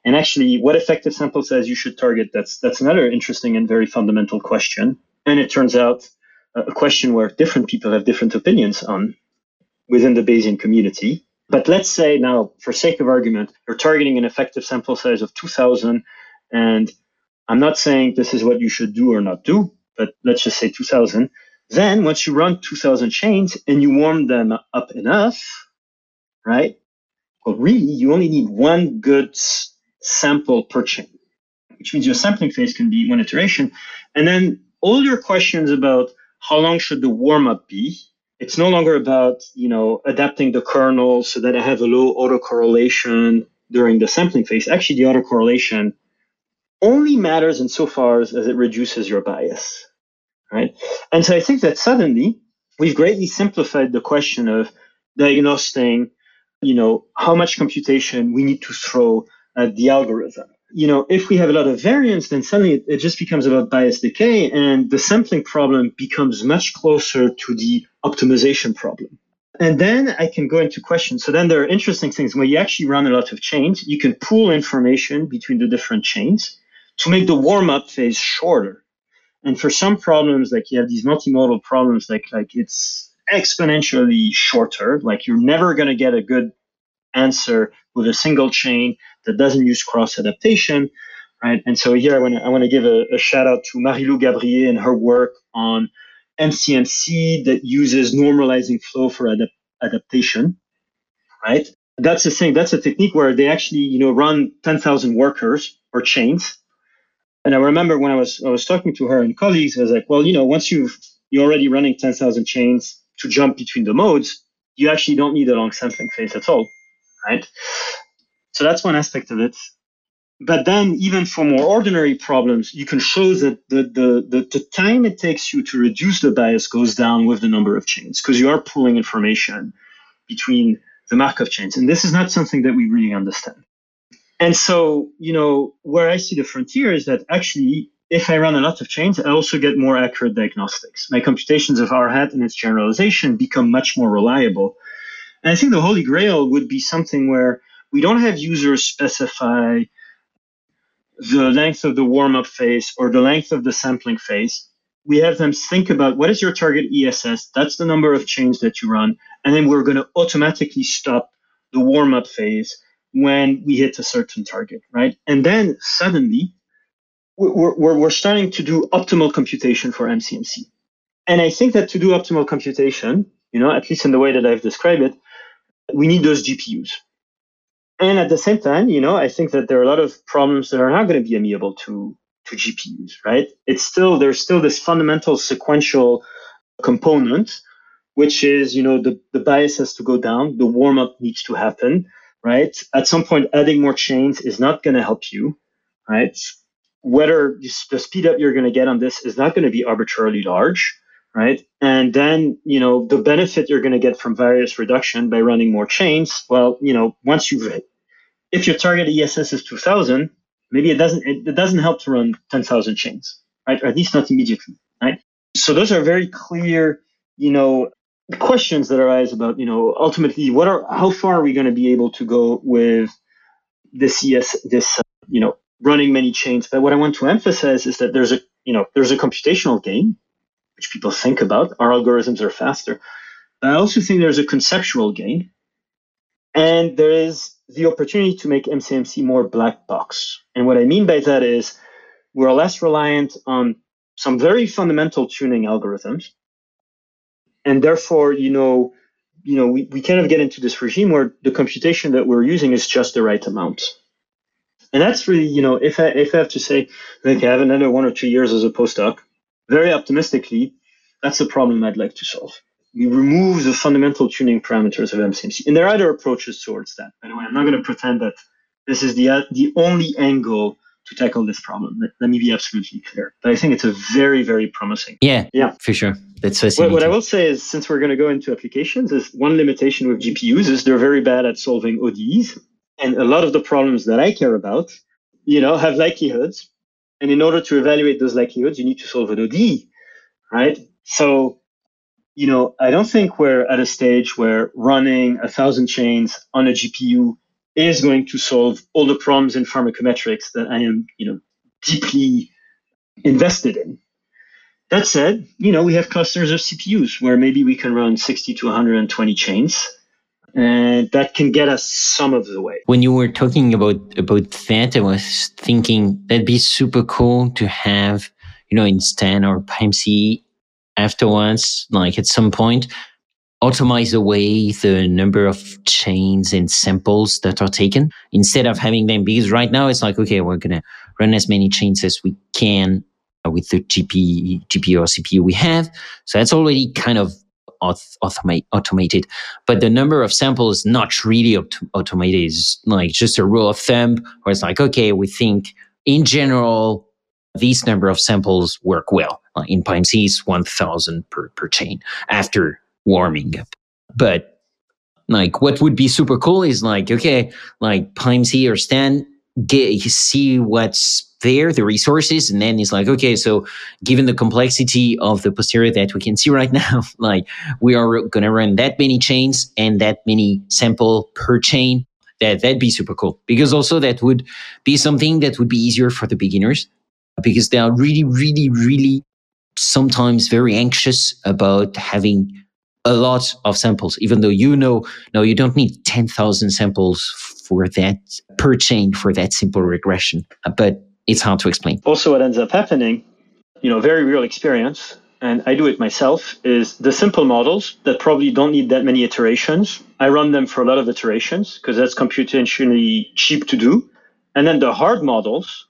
And actually, what effective sample size you should target? That's that's another interesting and very fundamental question. And it turns out a question where different people have different opinions on within the Bayesian community. But let's say now, for sake of argument, you're targeting an effective sample size of 2000. And I'm not saying this is what you should do or not do, but let's just say 2000. Then once you run 2000 chains and you warm them up enough, right? Well, really, you only need one good sample per chain, which means your sampling phase can be one iteration. And then all your questions about how long should the warm up be? It's no longer about, you know, adapting the kernel so that I have a low autocorrelation during the sampling phase. Actually, the autocorrelation only matters insofar as, it reduces your bias, right? And so I think that suddenly we've greatly simplified the question of diagnosing, you know, how much computation we need to throw at the algorithm you know, if we have a lot of variance, then suddenly it, just becomes about bias decay, and the sampling problem becomes much closer to the optimization problem. And then I can go into questions. So then there are interesting things. When you actually run a lot of chains, you can pool information between the different chains to make the warm up phase shorter. And for some problems, like you have these multimodal problems, like like it's exponentially shorter. Like you're never going to get a good answer with a single chain that doesn't use cross adaptation, right? And so here I want to I want to give a, a shout out to Marylou Gabrié and her work on MCMC that uses normalizing flow for adap- adaptation, right? That's a thing. That's a technique where they actually, you know, run 10,000 workers or chains. And I remember when I was I was talking to her and colleagues, I was like, well, you know, once you've you're already running 10,000 chains to jump between the modes, you actually don't need a long sampling phase at all, right? So that's one aspect of it but then even for more ordinary problems, you can show that the, the, the, the, time it takes you to reduce the bias goes down with the number of chains because you are pulling information between the Markov chains. And this is not something that we really understand. And so, you know, where I see the frontier is that actually, if I run a lot of chains, I also get more accurate diagnostics. My computations of R hat and its generalization become much more reliable. And I think the holy grail would be something where we don't have users specify the length of the warm up phase or the length of the sampling phase. We have them think about what is your target ESS? That's the number of chains that you run. And then we're going to automatically stop the warm up phase when we hit a certain target, right? And then suddenly we're, we're, we're starting to do optimal computation for MCMC. And I think that to do optimal computation, you know, at least in the way that I've described it, we need those GPUs, and at the same time, you know, I think that there are a lot of problems that are not going to be amenable to to GPUs, right? It's still there's still this fundamental sequential component, which is, you know, the, the bias has to go down, the warm up needs to happen, right? At some point, adding more chains is not going to help you, right? Whether the speed up you're going to get on this is not going to be arbitrarily large, right? And then, you know, the benefit you're going to get from variance reduction by running more chains, well, you know, once you've, if your target ESS is 2000, maybe it doesn't, it, doesn't help to run 10,000 chains, right? At least not immediately, right? So those are very clear, you know, questions that arise about, you know, ultimately, what are, how far are we going to be able to go with this ES, this, uh, you know, running many chains? But what I want to emphasize is that there's a, you know, there's a computational gain which people think about. Our algorithms are faster. But I also think there's a conceptual gain. And there is the opportunity to make MCMC more black box. And what I mean by that is we're less reliant on some very fundamental tuning algorithms. And therefore, you know, you know, we, we kind of get into this regime where the computation that we're using is just the right amount. And that's really, you know, if I if I have to say, like I have another one or two years as a postdoc, very optimistically, that's the problem I'd like to solve. We remove the fundamental tuning parameters of MCMC. And there are other approaches towards that. By the way, I'm not going to pretend that this is the, the only angle to tackle this problem. Let, let, me be absolutely clear. But I think it's a very, very promising. Yeah, yeah, for sure. That's. What, what I will say is, since we're going to go into applications, is one limitation with GPUs is they're very bad at solving ODEs, and a lot of the problems that I care about, you know, have likelihoods and in order to evaluate those likelihoods, you need to solve an ODE, right? So, you know, I don't think we're at a stage where running a thousand chains on a GPU is going to solve all the problems in pharmacometrics that I am, you know, deeply invested in. That said, you know, we have clusters of CPUs where maybe we can run 60 to 120 chains and that can get us some of the way. When you were talking about about that, I was thinking that'd be super cool to have, you know, in Stan or PyMC afterwards, like at some point, automate away the number of chains and samples that are taken instead of having them because right now it's like okay we're gonna run as many chains as we can with the GP, GPU or CPU we have so that's already kind of automate, automated, but the number of samples is not really auto- automated. It's like just a rule of thumb where it's like, okay, we think in general, these number of samples work well. Like in PyMC, it's 1000 per, per chain after warming up. But like what would be super cool is like, okay, like PyMC or Stan get see what's there, the resources, and then it's like, okay, so given the complexity of the posterior that we can see right now, like we are to run that many chains and that many sample per chain. That that'd be super cool because also that would be something that would be easier for the beginners because they are really, really, really sometimes very anxious about having a lot of samples, even though you know, no, you don't need 10,000 samples for that per chain for that simple regression. Uh, but it's hard to explain. Also, what ends up happening, you know, very real experience, and I do it myself, is the simple models that probably don't need that many iterations. I run them for a lot of iterations because that's computationally cheap to do. And then the hard models,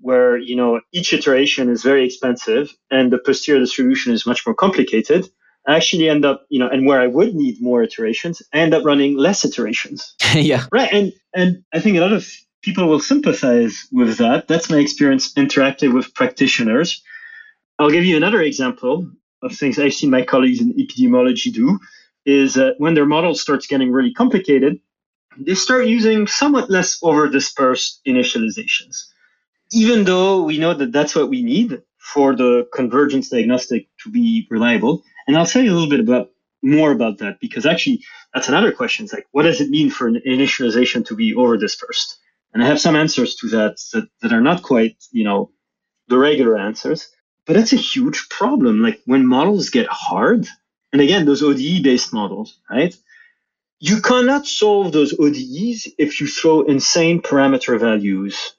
where you know each iteration is very expensive and the posterior distribution is much more complicated, I actually end up, you know, and where I would need more iterations, I end up running less iterations. yeah. Right. And and I think a lot of people will sympathize with that. That's my experience interacting with practitioners. I'll give you another example of things I've seen my colleagues in epidemiology do is uh, when their model starts getting really complicated, they start using somewhat less over dispersed initializations. Even though we know that that's what we need for the convergence diagnostic to be reliable. And I'll tell you a little bit about more about that because actually that's another question. It's like, what does it mean for an initialization to be over dispersed? And I have some answers to that, that that are not quite, you know, the regular answers. But that's a huge problem. Like when models get hard, and again, those ODE based models, right? You cannot solve those ODEs if you throw insane parameter values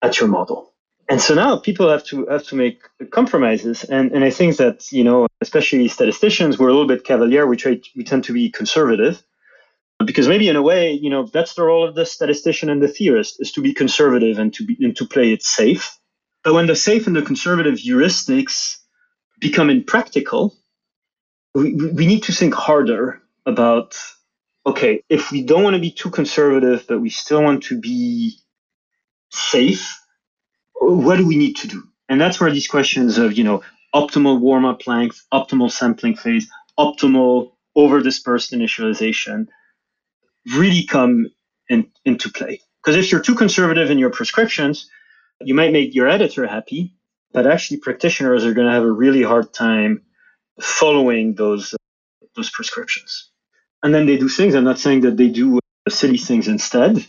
at your model. And so now people have to have to make compromises. And and I think that, you know, especially statisticians, we're a little bit cavalier. We try we tend to be conservative because maybe in a way, you know, that's the role of the statistician and the theorist is to be conservative and to be and to play it safe. But when the safe and the conservative heuristics become impractical, we, we need to think harder about okay, if we don't want to be too conservative, but we still want to be safe, what do we need to do? And that's where these questions of, you know, optimal warm up length, optimal sampling phase, optimal over dispersed initialization, really come in, into play. Because if you're too conservative in your prescriptions, you might make your editor happy, but actually practitioners are going to have a really hard time following those uh, those prescriptions. And then they do things. I'm not saying that they do silly things instead,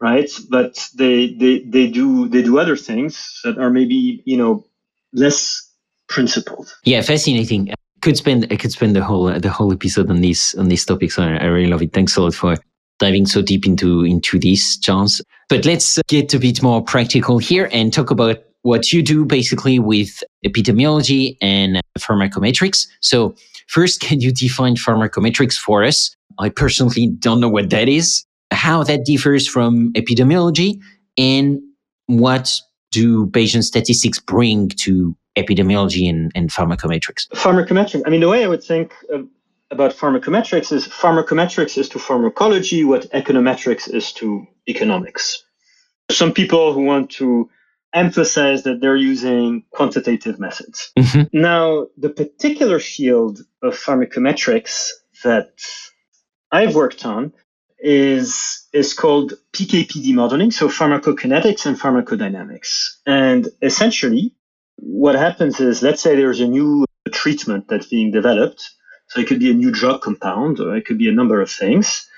right? But they they they do they do other things that are maybe you know less principled. Yeah, fascinating I could spend I could spend the whole uh, the whole episode on this on this topic. So I, I really love it. Thanks a lot for diving so deep into into this, Charles. But let's uh, get a bit more practical here and talk about what you do basically with epidemiology and pharmacometrics. So first, can you define pharmacometrics for us? I personally don't know what that is, how that differs from epidemiology, and what do Bayesian statistics bring to epidemiology and, and pharmacometrics? Pharmacometrics. I mean, the way I would think of, about pharmacometrics is pharmacometrics is to pharmacology what econometrics is to economics. Some people who want to emphasize that they're using quantitative methods. Mm-hmm. Now, the particular field of pharmacometrics that I've worked on is is called PKPD modeling, so pharmacokinetics and pharmacodynamics. And essentially, what happens is, let's say there's a new treatment that's being developed. So it could be a new drug compound, or it could be a number of things.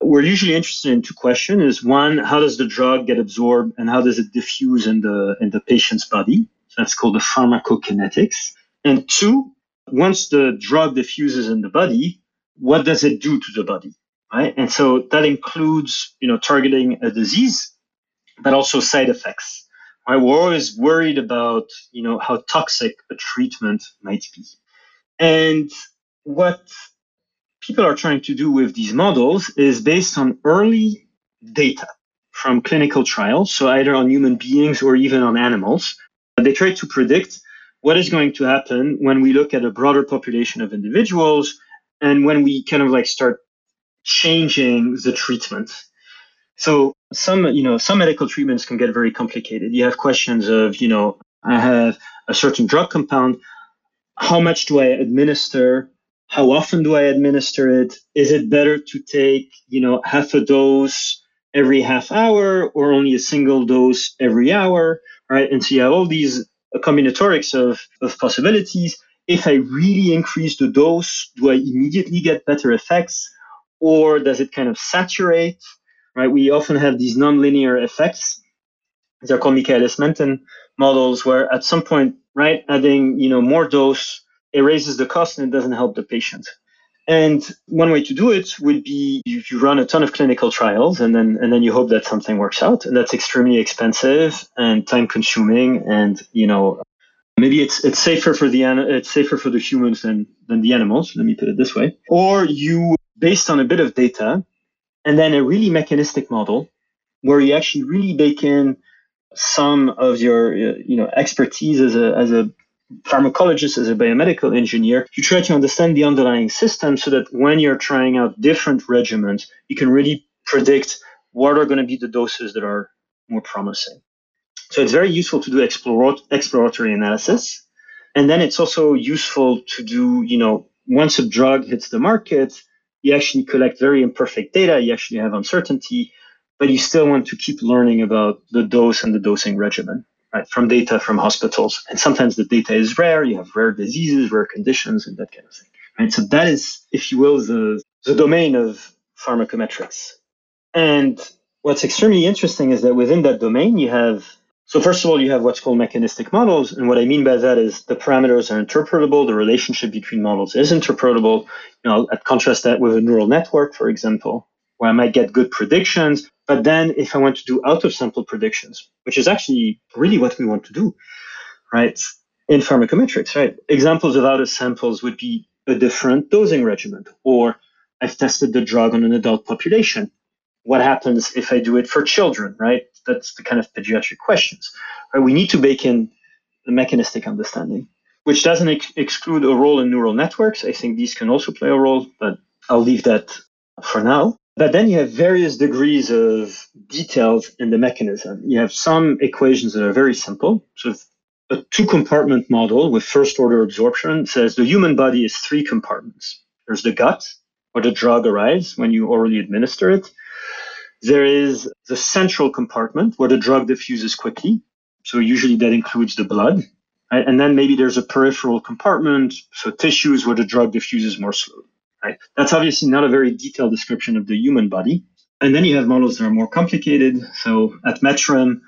We're usually interested in two questions: is one, how does the drug get absorbed, and how does it diffuse in the in the patient's body? So that's called the pharmacokinetics. And two, once the drug diffuses in the body, what does it do to the body? Right? And so that includes, you know, targeting a disease, but also side effects. I was always worried about, you know, how toxic a treatment might be. And what people are trying to do with these models is based on early data from clinical trials, so either on human beings or even on animals. They try to predict what is going to happen when we look at a broader population of individuals and when we kind of like start changing the treatment. So some, you know, some medical treatments can get very complicated. You have questions of, you know, I have a certain drug compound. How much do I administer? How often do I administer it? Is it better to take, you know, half a dose every half hour or only a single dose every hour, right? And so you have all these combinatorics of, of possibilities. If I really increase the dose, do I immediately get better effects or does it kind of saturate, right? We often have these nonlinear effects. They're called Michaelis-Menten models where at some point, right, adding, you know, more dose, it raises the cost and it doesn't help the patient. And one way to do it would be you, you run a ton of clinical trials and then and then you hope that something works out. And that's extremely expensive and time consuming and you know maybe it's it's safer for the it's safer for the humans than than the animals, let me put it this way. Or you based on a bit of data and then a really mechanistic model where you actually really bake in some of your you know expertise as a as a pharmacologist, as a biomedical engineer, you try to understand the underlying system so that when you're trying out different regimens, you can really predict what are going to be the doses that are more promising. So it's very useful to do exploratory analysis. And then it's also useful to do, you know, once a drug hits the market, you actually collect very imperfect data, you actually have uncertainty, but you still want to keep learning about the dose and the dosing regimen right, from data from hospitals. And sometimes the data is rare. You have rare diseases, rare conditions, and that kind of thing. Right. So that is, if you will, the, the domain of pharmacometrics. And what's extremely interesting is that within that domain, you have so first of all, you have what's called mechanistic models. And what I mean by that is the parameters are interpretable. The relationship between models is interpretable. You know, I'd contrast that with a neural network, for example, where I might get good predictions, but then if I want to do out of sample predictions, which is actually really what we want to do, right? In pharmacometrics, right? Examples of out of samples would be a different dosing regimen, or I've tested the drug on an adult population. What happens if I do it for children, right? That's the kind of pediatric questions. Right? We need to bake in the mechanistic understanding, which doesn't ex- exclude a role in neural networks. I think these can also play a role, but I'll leave that for now. But then you have various degrees of details in the mechanism. You have some equations that are very simple. So a two compartment model with first order absorption says the human body is three compartments. There's the gut, where the drug arrives when you orally administer it. There is the central compartment where the drug diffuses quickly. So usually that includes the blood. Right? And then maybe there's a peripheral compartment, so tissues where the drug diffuses more slowly. Right? That's obviously not a very detailed description of the human body. And then you have models that are more complicated. So at Metrum,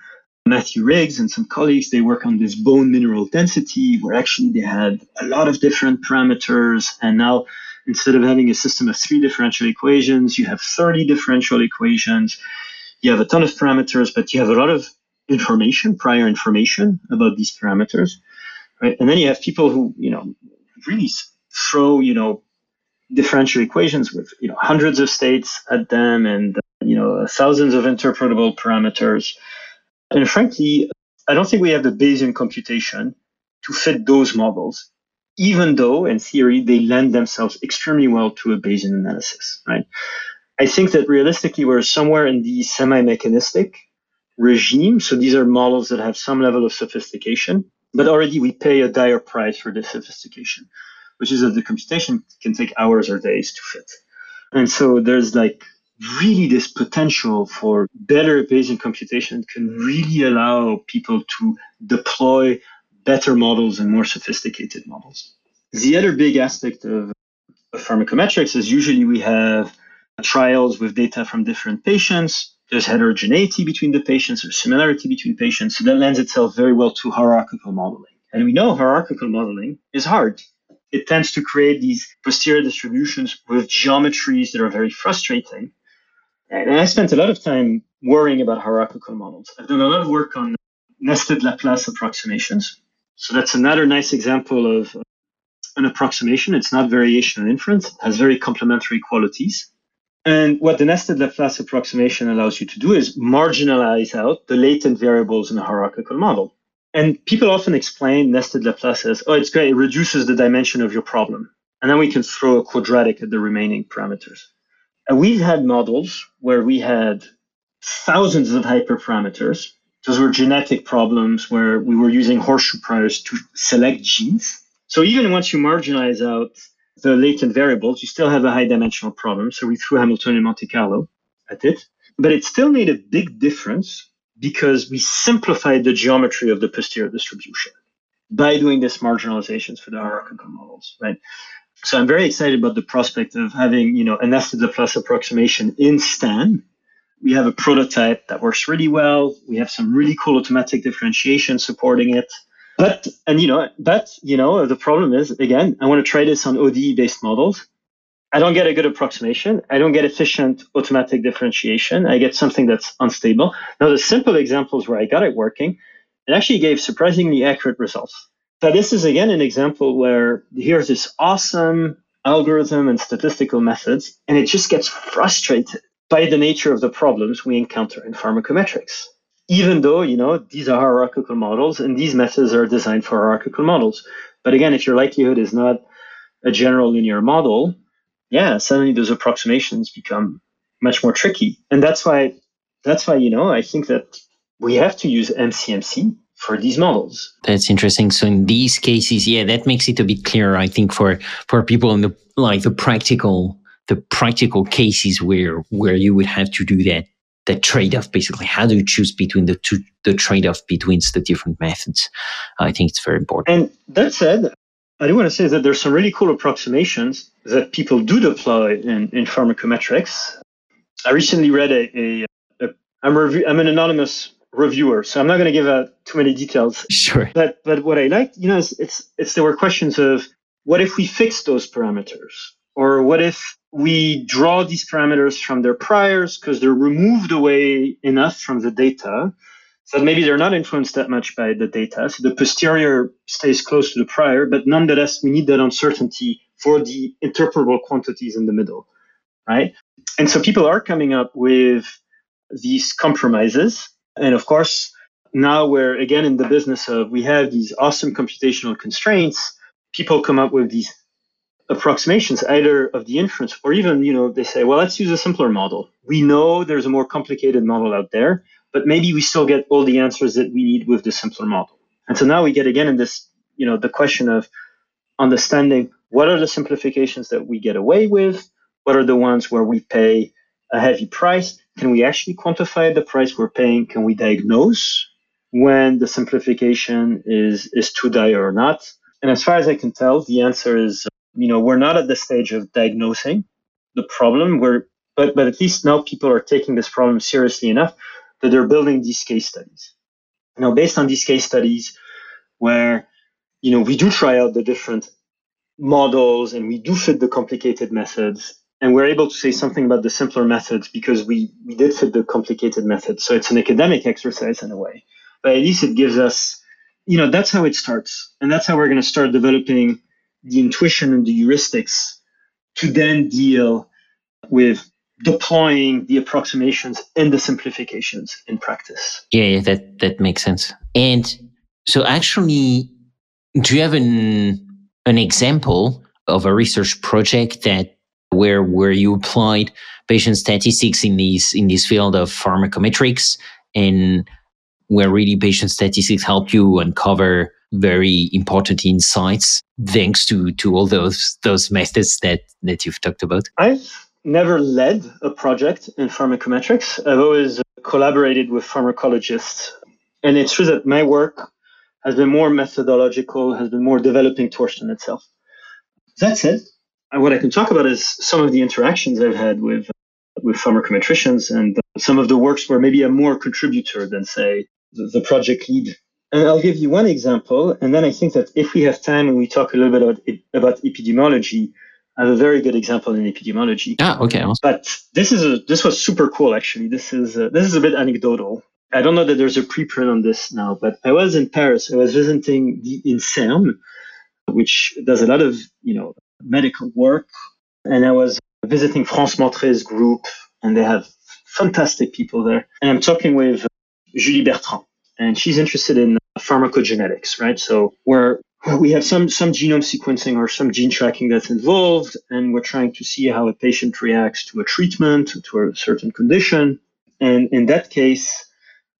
Matthew Riggs and some colleagues, they work on this bone mineral density where actually they had a lot of different parameters. And now instead of having a system of three differential equations, you have 30 differential equations. You have a ton of parameters, but you have a lot of information, prior information about these parameters. Right? And then you have people who, you know, really throw, you know, differential equations with you know hundreds of states at them and uh, you know thousands of interpretable parameters. And frankly, I don't think we have the Bayesian computation to fit those models, even though in theory they lend themselves extremely well to a Bayesian analysis, right? I think that realistically we're somewhere in the semi-mechanistic regime. So these are models that have some level of sophistication, but already we pay a dire price for this sophistication which is that the computation can take hours or days to fit. And so there's like really this potential for better Bayesian computation can really allow people to deploy better models and more sophisticated models. The other big aspect of, pharmacometrics is usually we have trials with data from different patients. There's heterogeneity between the patients, there's similarity between patients. So that lends itself very well to hierarchical modeling. And we know hierarchical modeling is hard it tends to create these posterior distributions with geometries that are very frustrating. And I spent a lot of time worrying about hierarchical models. I've done a lot of work on nested Laplace approximations. So that's another nice example of uh, an approximation. It's not variation and inference, it has very complementary qualities. And what the nested Laplace approximation allows you to do is marginalize out the latent variables in a hierarchical model. And people often explain nested Laplace as, oh, it's great, it reduces the dimension of your problem. And then we can throw a quadratic at the remaining parameters. And we've had models where we had thousands of hyperparameters. Those were genetic problems where we were using horseshoe priors to select genes. So even once you marginalize out the latent variables, you still have a high dimensional problem. So we threw Hamiltonian Monte Carlo at it. But it still made a big difference because we simplified the geometry of the posterior distribution by doing this marginalizations for the hierarchical models, right? So I'm very excited about the prospect of having, you know, a nested Laplace approximation in STAN. We have a prototype that works really well. We have some really cool automatic differentiation supporting it. But and you know, but you know, the problem is again, I want to try this on ODE based models. I don't get a good approximation. I don't get efficient automatic differentiation. I get something that's unstable. Now, the simple examples where I got it working, it actually gave surprisingly accurate results. But this is again an example where here's this awesome algorithm and statistical methods, and it just gets frustrated by the nature of the problems we encounter in pharmacometrics. Even though, you know, these are hierarchical models and these methods are designed for hierarchical models. But again, if your likelihood is not a general linear model, yeah, suddenly those approximations become much more tricky. And that's why that's why, you know, I think that we have to use MCMC for these models. That's interesting. So in these cases, yeah, that makes it a bit clearer, I think, for for people in the like the practical the practical cases where where you would have to do that that trade-off basically how do you choose between the two the trade-off between the different methods i think it's very important and that said I do want to say that there's some really cool approximations that people do deploy in, in pharmacometrics. I recently read a, a, a I'm, rev- I'm an anonymous reviewer, so I'm not going to give out too many details. Sure. But but what I like you know, is it's it's there were questions of what if we fix those parameters, or what if we draw these parameters from their priors because they're removed away enough from the data so maybe they're not influenced that much by the data. So the posterior stays close to the prior, but nonetheless, we need that uncertainty for the interpretable quantities in the middle, right? And so people are coming up with these compromises. And of course, now we're again in the business of we have these awesome computational constraints. People come up with these approximations either of the inference or even you know they say well let's use a simpler model we know there's a more complicated model out there but maybe we still get all the answers that we need with the simpler model. And so now we get again in this, you know, the question of understanding what are the simplifications that we get away with? What are the ones where we pay a heavy price? Can we actually quantify the price we're paying? Can we diagnose when the simplification is, is too dire or not? And as far as I can tell, the answer is, you know, we're not at the stage of diagnosing the problem. We're, but, but at least now people are taking this problem seriously enough that they're building these case studies. Now, based on these case studies, where you know we do try out the different models and we do fit the complicated methods, and we're able to say something about the simpler methods because we we did fit the complicated methods. So it's an academic exercise in a way, but at least it gives us, you know, that's how it starts, and that's how we're going to start developing the intuition and the heuristics to then deal with deploying the approximations and the simplifications in practice. Yeah, yeah, that that makes sense. And so, actually, do you have an an example of a research project that where where you applied Bayesian statistics in these in this field of pharmacometrics and where really Bayesian statistics help you uncover very important insights thanks to to all those those methods that that you've talked about? I've never led a project in pharmacometrics. I've always collaborated with pharmacologists. And it's true that my work has been more methodological, has been more developing Torsten itself. That said, what I can talk about is some of the interactions I've had with with pharmacometricians and some of the works where maybe I'm more contributor than say the, the project lead. And I'll give you one example, and then I think that if we have time and we talk a little bit about about epidemiology, I have a very good example in epidemiology. Ah, okay. But this is a this was super cool actually. This is a, this is a bit anecdotal. I don't know that there's a preprint on this now, but I was in Paris. I was visiting the INSERM, which does a lot of you know medical work, and I was visiting France Mentré's group, and they have fantastic people there. And I'm talking with uh, Julie Bertrand, and she's interested in uh, pharmacogenetics, right? So where we have some some genome sequencing or some gene tracking that's involved, and we're trying to see how a patient reacts to a treatment to a certain condition. And in that case,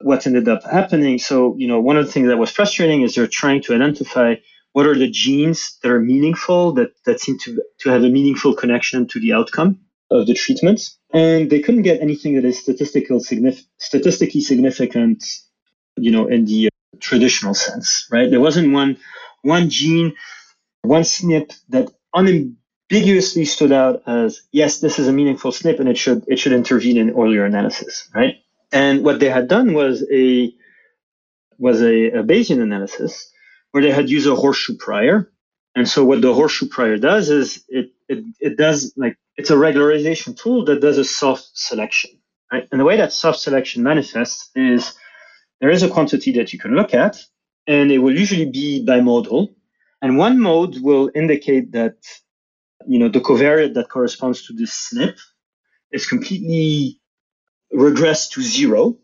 what ended up happening. So, you know, one of the things that was frustrating is they're trying to identify what are the genes that are meaningful, that, that seem to, to have a meaningful connection to the outcome of the treatment. and they couldn't get anything that is statistical signif- statistically significant, you know, in the uh, traditional sense, right? There wasn't one one gene, one SNP that unambiguously stood out as yes, this is a meaningful SNP and it should it should intervene in earlier analysis, right? And what they had done was a was a, a Bayesian analysis where they had used a horseshoe prior. And so what the horseshoe prior does is it, it, it does like it's a regularization tool that does a soft selection. Right? And the way that soft selection manifests is there is a quantity that you can look at, and it will usually be bimodal. And one mode will indicate that you know the covariate that corresponds to this SNP is completely regressed to zero.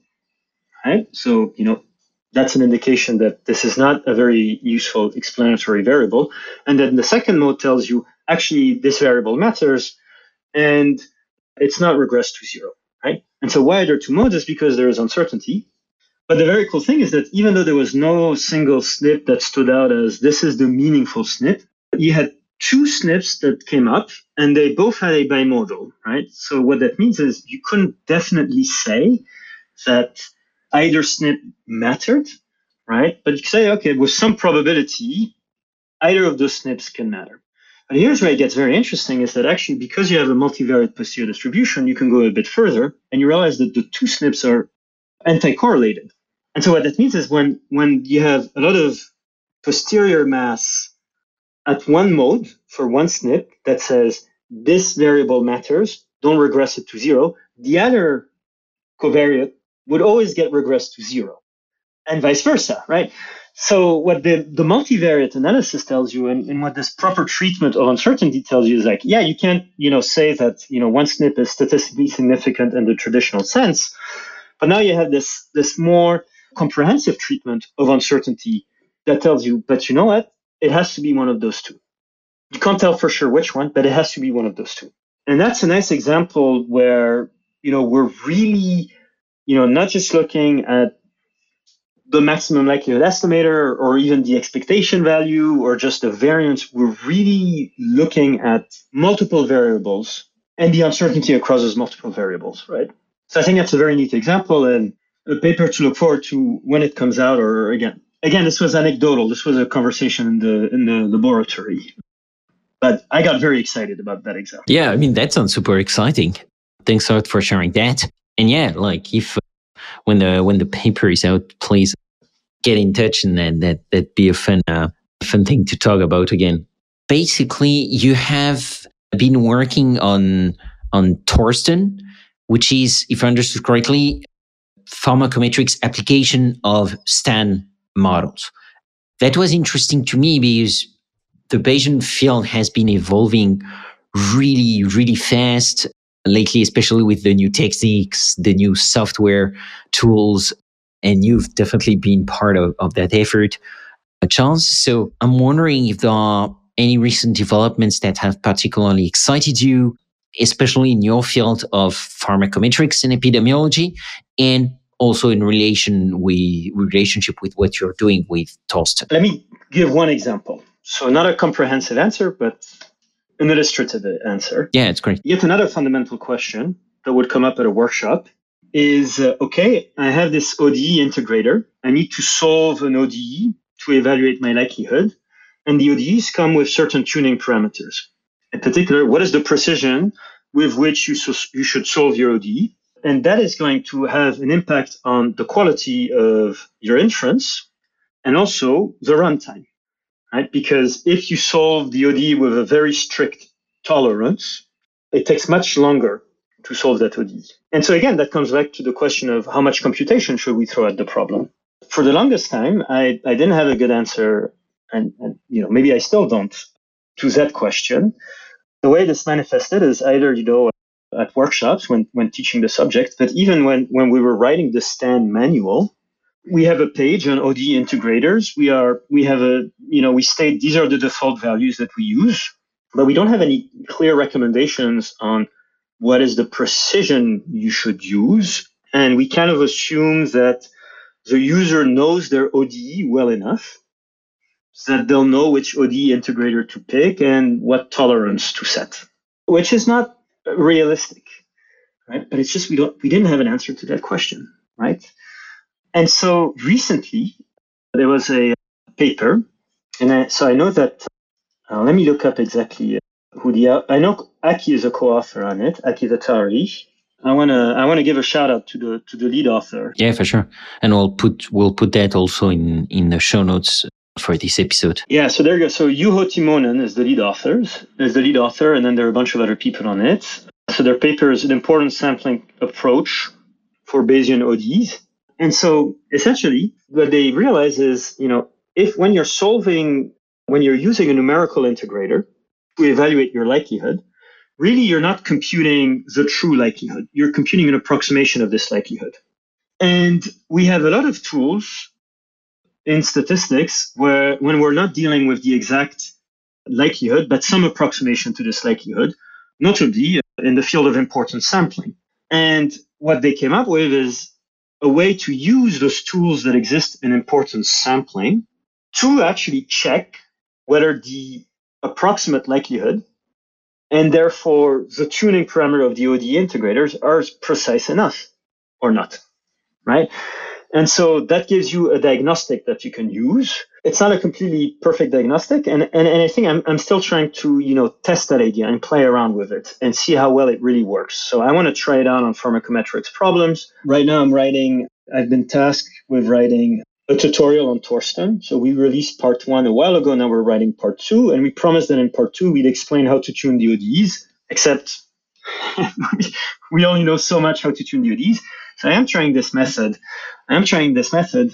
Right? So you know that's an indication that this is not a very useful explanatory variable. And then the second mode tells you actually this variable matters and it's not regressed to zero, right? And so why are there two modes is because there is uncertainty. But the very cool thing is that even though there was no single SNP that stood out as this is the meaningful SNP, you had two SNPs that came up and they both had a bimodal, right? So what that means is you couldn't definitely say that either SNP mattered, right? But you can say, okay, with some probability, either of those SNPs can matter. And here's where it gets very interesting is that actually, because you have a multivariate posterior distribution, you can go a bit further and you realize that the two SNPs are anti-correlated. And so what that means is when, when you have a lot of posterior mass at one mode for one SNP that says this variable matters, don't regress it to zero, the other covariate would always get regressed to zero and vice versa, right? So what the, the multivariate analysis tells you and, and what this proper treatment of uncertainty tells you is like, yeah, you can't, you know, say that, you know, one SNP is statistically significant in the traditional sense. But now you have this, this more comprehensive treatment of uncertainty that tells you, but you know what? It has to be one of those two. You can't tell for sure which one, but it has to be one of those two. And that's a nice example where, you know, we're really you know, not just looking at the maximum likelihood estimator or even the expectation value or just the variance, we're really looking at multiple variables and the uncertainty across those multiple variables, right? So I think that's a very neat example and a paper to look forward to when it comes out or again. Again, this was anecdotal. This was a conversation in the in the laboratory. But I got very excited about that example. Yeah, I mean that sounds super exciting. Thanks a lot for sharing that and yeah, like if uh, when the when the paper is out, please get in touch, and then that that'd be a fun uh, fun thing to talk about again. Basically, you have been working on on Torsten, which is, if I understood correctly, pharmacometrics application of STAN models. That was interesting to me because the Bayesian field has been evolving really, really fast lately, especially with the new techniques, the new software tools, and you've definitely been part of, of that effort, uh, Charles. So I'm wondering if there are any recent developments that have particularly excited you, especially in your field of pharmacometrics and epidemiology, and also in relation with relationship with what you're doing with Torsten. Let me give one example. So not a comprehensive answer, but an illustrative answer. Yeah, it's great. Yet another fundamental question that would come up at a workshop is uh, okay, I have this ODE integrator. I need to solve an ODE to evaluate my likelihood. And the ODEs come with certain tuning parameters. In particular, what is the precision with which you, so- you should solve your ODE? And that is going to have an impact on the quality of your inference and also the runtime right? Because if you solve the ODE with a very strict tolerance, it takes much longer to solve that ODE. And so again, that comes back to the question of how much computation should we throw at the problem? For the longest time, I, I didn't have a good answer, and, and you know maybe I still don't to that question. The way this manifested is either you know at workshops when when teaching the subject, but even when when we were writing the STAN manual, we have a page on ODE integrators. We are we have a you know we state these are the default values that we use, but we don't have any clear recommendations on what is the precision you should use. And we kind of assume that the user knows their ODE well enough so that they'll know which ODE integrator to pick and what tolerance to set, which is not realistic right? But it's just we don't we didn't have an answer to that question, right? And so recently there was a paper, and I, so I know that. Uh, let me look up exactly who the I know Aki is a co-author on it, Aki Vehtari. I wanna I wanna give a shout out to the to the lead author. Yeah, for sure. And we'll put we'll put that also in in the show notes for this episode. Yeah, so there you go. So Juho Timonen is the lead author, is the lead author, and then there are a bunch of other people on it. So their paper is an importance sampling approach for Bayesian ODEs. And so essentially what they realize is, you know, if when you're solving when you're using a numerical integrator, to evaluate your likelihood, really you're not computing the true likelihood. You're computing an approximation of this likelihood. And we have a lot of tools in statistics where when we're not dealing with the exact likelihood, but some approximation to this likelihood, notably uh, in the field of importance sampling. And what they came up with is a way to use those tools that exist in importance sampling to actually check whether the approximate likelihood, and therefore the tuning parameter of the ODE integrators are precise enough or not, right? And so that gives you a diagnostic that you can use. It's not a completely perfect diagnostic. And, and, and I think I'm, I'm still trying to, you know, test that idea and play around with it and see how well it really works. So I want to try it out on pharmacometrics problems. Right now I'm writing, I've been tasked with writing a tutorial on Torsten. So we released part one a while ago. Now we're writing part two, and we promised that in part two we'd explain how to tune the ODEs. Except we only know so much how to tune the ODEs. So I am trying this method. I am trying this method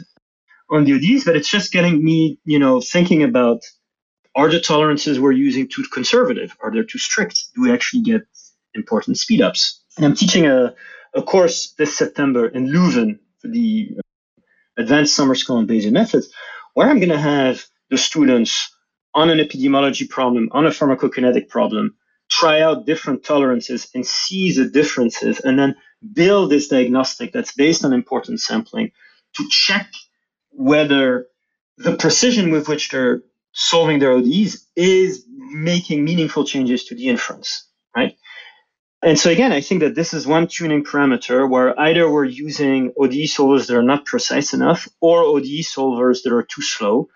on the ODEs, but it's just getting me, you know, thinking about are the tolerances we're using too conservative? Are they too strict? Do we actually get important speedups? And I'm teaching a, a course this September in Leuven for the advanced summer school on Bayesian methods, where I'm going to have the students on an epidemiology problem, on a pharmacokinetic problem, try out different tolerances and see the differences, and then build this diagnostic that's based on importance sampling to check whether the precision with which they're solving their ODEs is making meaningful changes to the inference, right? And so again, I think that this is one tuning parameter where either we're using ODE solvers that are not precise enough or ODE solvers that are too slow.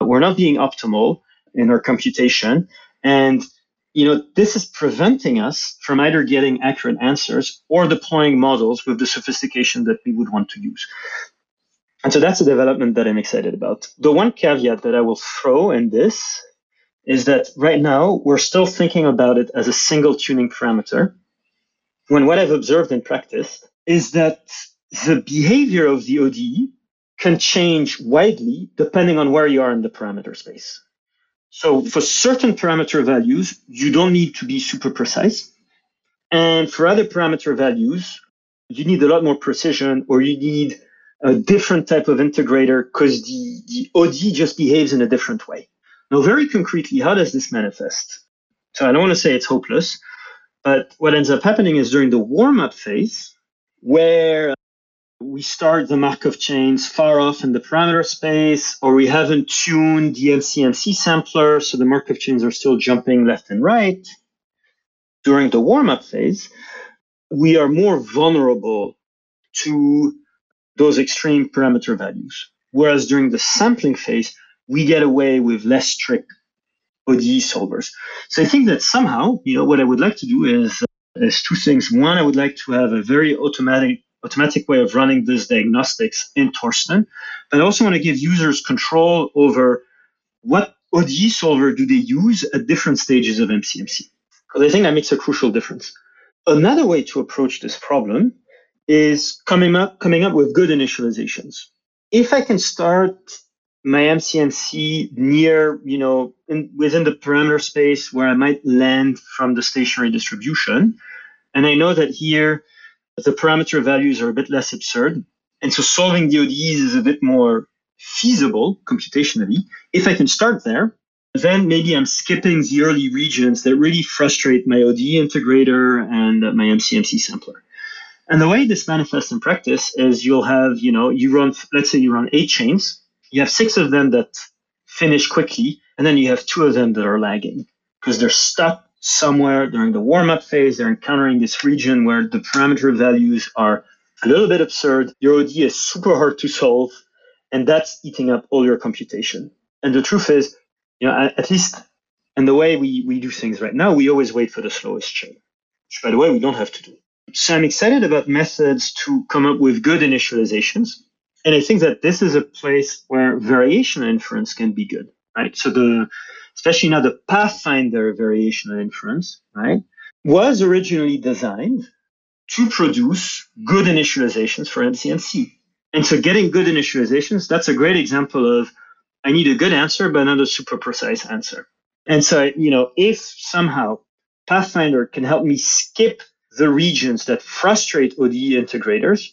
We're not being optimal in our computation. And you know, this is preventing us from either getting accurate answers or deploying models with the sophistication that we would want to use. And so that's a development that I'm excited about. The one caveat that I will throw in this is that right now we're still thinking about it as a single tuning parameter when what I've observed in practice is that the behavior of the ODE can change widely depending on where you are in the parameter space. So for certain parameter values, you don't need to be super precise. And for other parameter values, you need a lot more precision or you need a different type of integrator because the, the ODE just behaves in a different way. Now, very concretely, how does this manifest? So I don't want to say it's hopeless, but what ends up happening is during the warm up phase, where we start the Markov chains far off in the parameter space, or we haven't tuned the MCMC sampler, so the Markov chains are still jumping left and right. During the warm up phase, we are more vulnerable to those extreme parameter values. Whereas during the sampling phase, we get away with less strict ODE solvers. So I think that somehow, you know, what I would like to do is, is two things. One, I would like to have a very automatic automatic way of running this diagnostics in Torsten. But I also want to give users control over what ODE solver do they use at different stages of MCMC. Because I think that makes a crucial difference. Another way to approach this problem is coming up coming up with good initializations. If I can start my MCMC near, you know, in, within the parameter space where I might land from the stationary distribution. And I know that here the parameter values are a bit less absurd. And so solving the ODEs is a bit more feasible computationally. If I can start there, then maybe I'm skipping the early regions that really frustrate my ODE integrator and my MCMC sampler. And the way this manifests in practice is you'll have, you know, you run, let's say you run eight chains you have six of them that finish quickly, and then you have two of them that are lagging because they're stuck somewhere during the warm up phase, they're encountering this region where the parameter values are a little bit absurd. Your ODE is super hard to solve, and that's eating up all your computation. And the truth is, you know, at least in the way we, we do things right now, we always wait for the slowest chain, which, by the way, we don't have to do. So I'm excited about methods to come up with good initializations. And I think that this is a place where variational inference can be good, right? So the, especially now the Pathfinder variational inference, right, was originally designed to produce good initializations for MCMC. And so getting good initializations, that's a great example of I need a good answer, but not a super precise answer. And so, you know, if somehow Pathfinder can help me skip the regions that frustrate ODE integrators,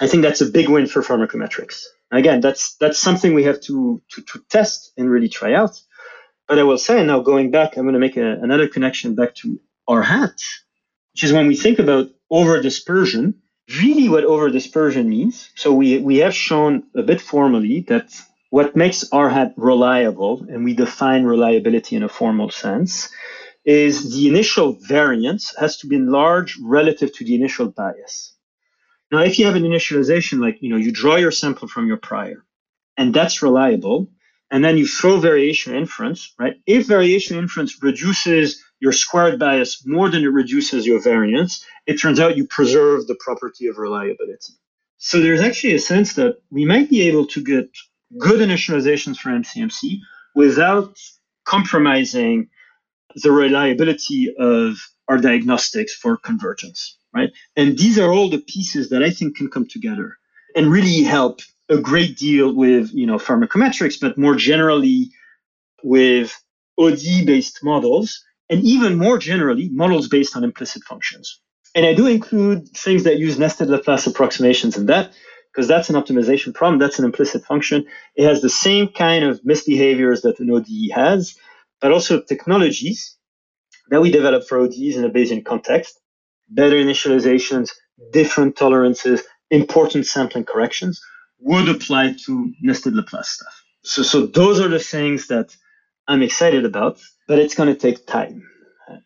I think that's a big win for pharmacometrics. Again, that's that's something we have to, to, to test and really try out. But I will say now going back, I'm going to make a, another connection back to R hat, which is when we think about over dispersion, really what over dispersion means. So we, we have shown a bit formally that what makes R hat reliable, and we define reliability in a formal sense, is the initial variance has to be large relative to the initial bias. Now, if you have an initialization like, you know, you draw your sample from your prior, and that's reliable, and then you throw variational inference, right? If variational inference reduces your squared bias more than it reduces your variance, it turns out you preserve the property of reliability. So there's actually a sense that we might be able to get good initializations for MCMC without compromising the reliability of our diagnostics for convergence, right? And these are all the pieces that I think can come together and really help a great deal with, you know, pharmacometrics, but more generally with ODE-based models, and even more generally, models based on implicit functions. And I do include things that use nested Laplace approximations in that, because that's an optimization problem. That's an implicit function. It has the same kind of misbehaviors that an ODE has, but also technologies that we develop for ODEs in a Bayesian context, better initializations, different tolerances, importance sampling corrections would apply to nested Laplace stuff. So, so those are the things that I'm excited about, but it's going to take time.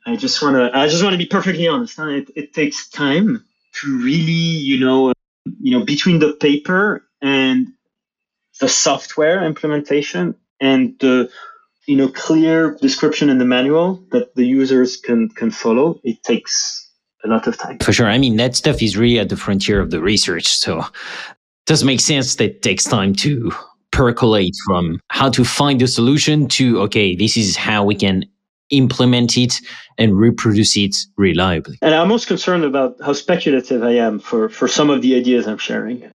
I just want to, I just want to be perfectly honest. Huh? It, it takes time to really, you know, you know, between the paper and the software implementation and the you know clear description in the manual that the users can can follow, it takes a lot of time. For sure. I mean, that stuff is really at the frontier of the research. So it does make sense that it takes time to percolate from how to find the solution to, okay, this is how we can implement it and reproduce it reliably. And I'm most concerned about how speculative I am for, for some of the ideas I'm sharing.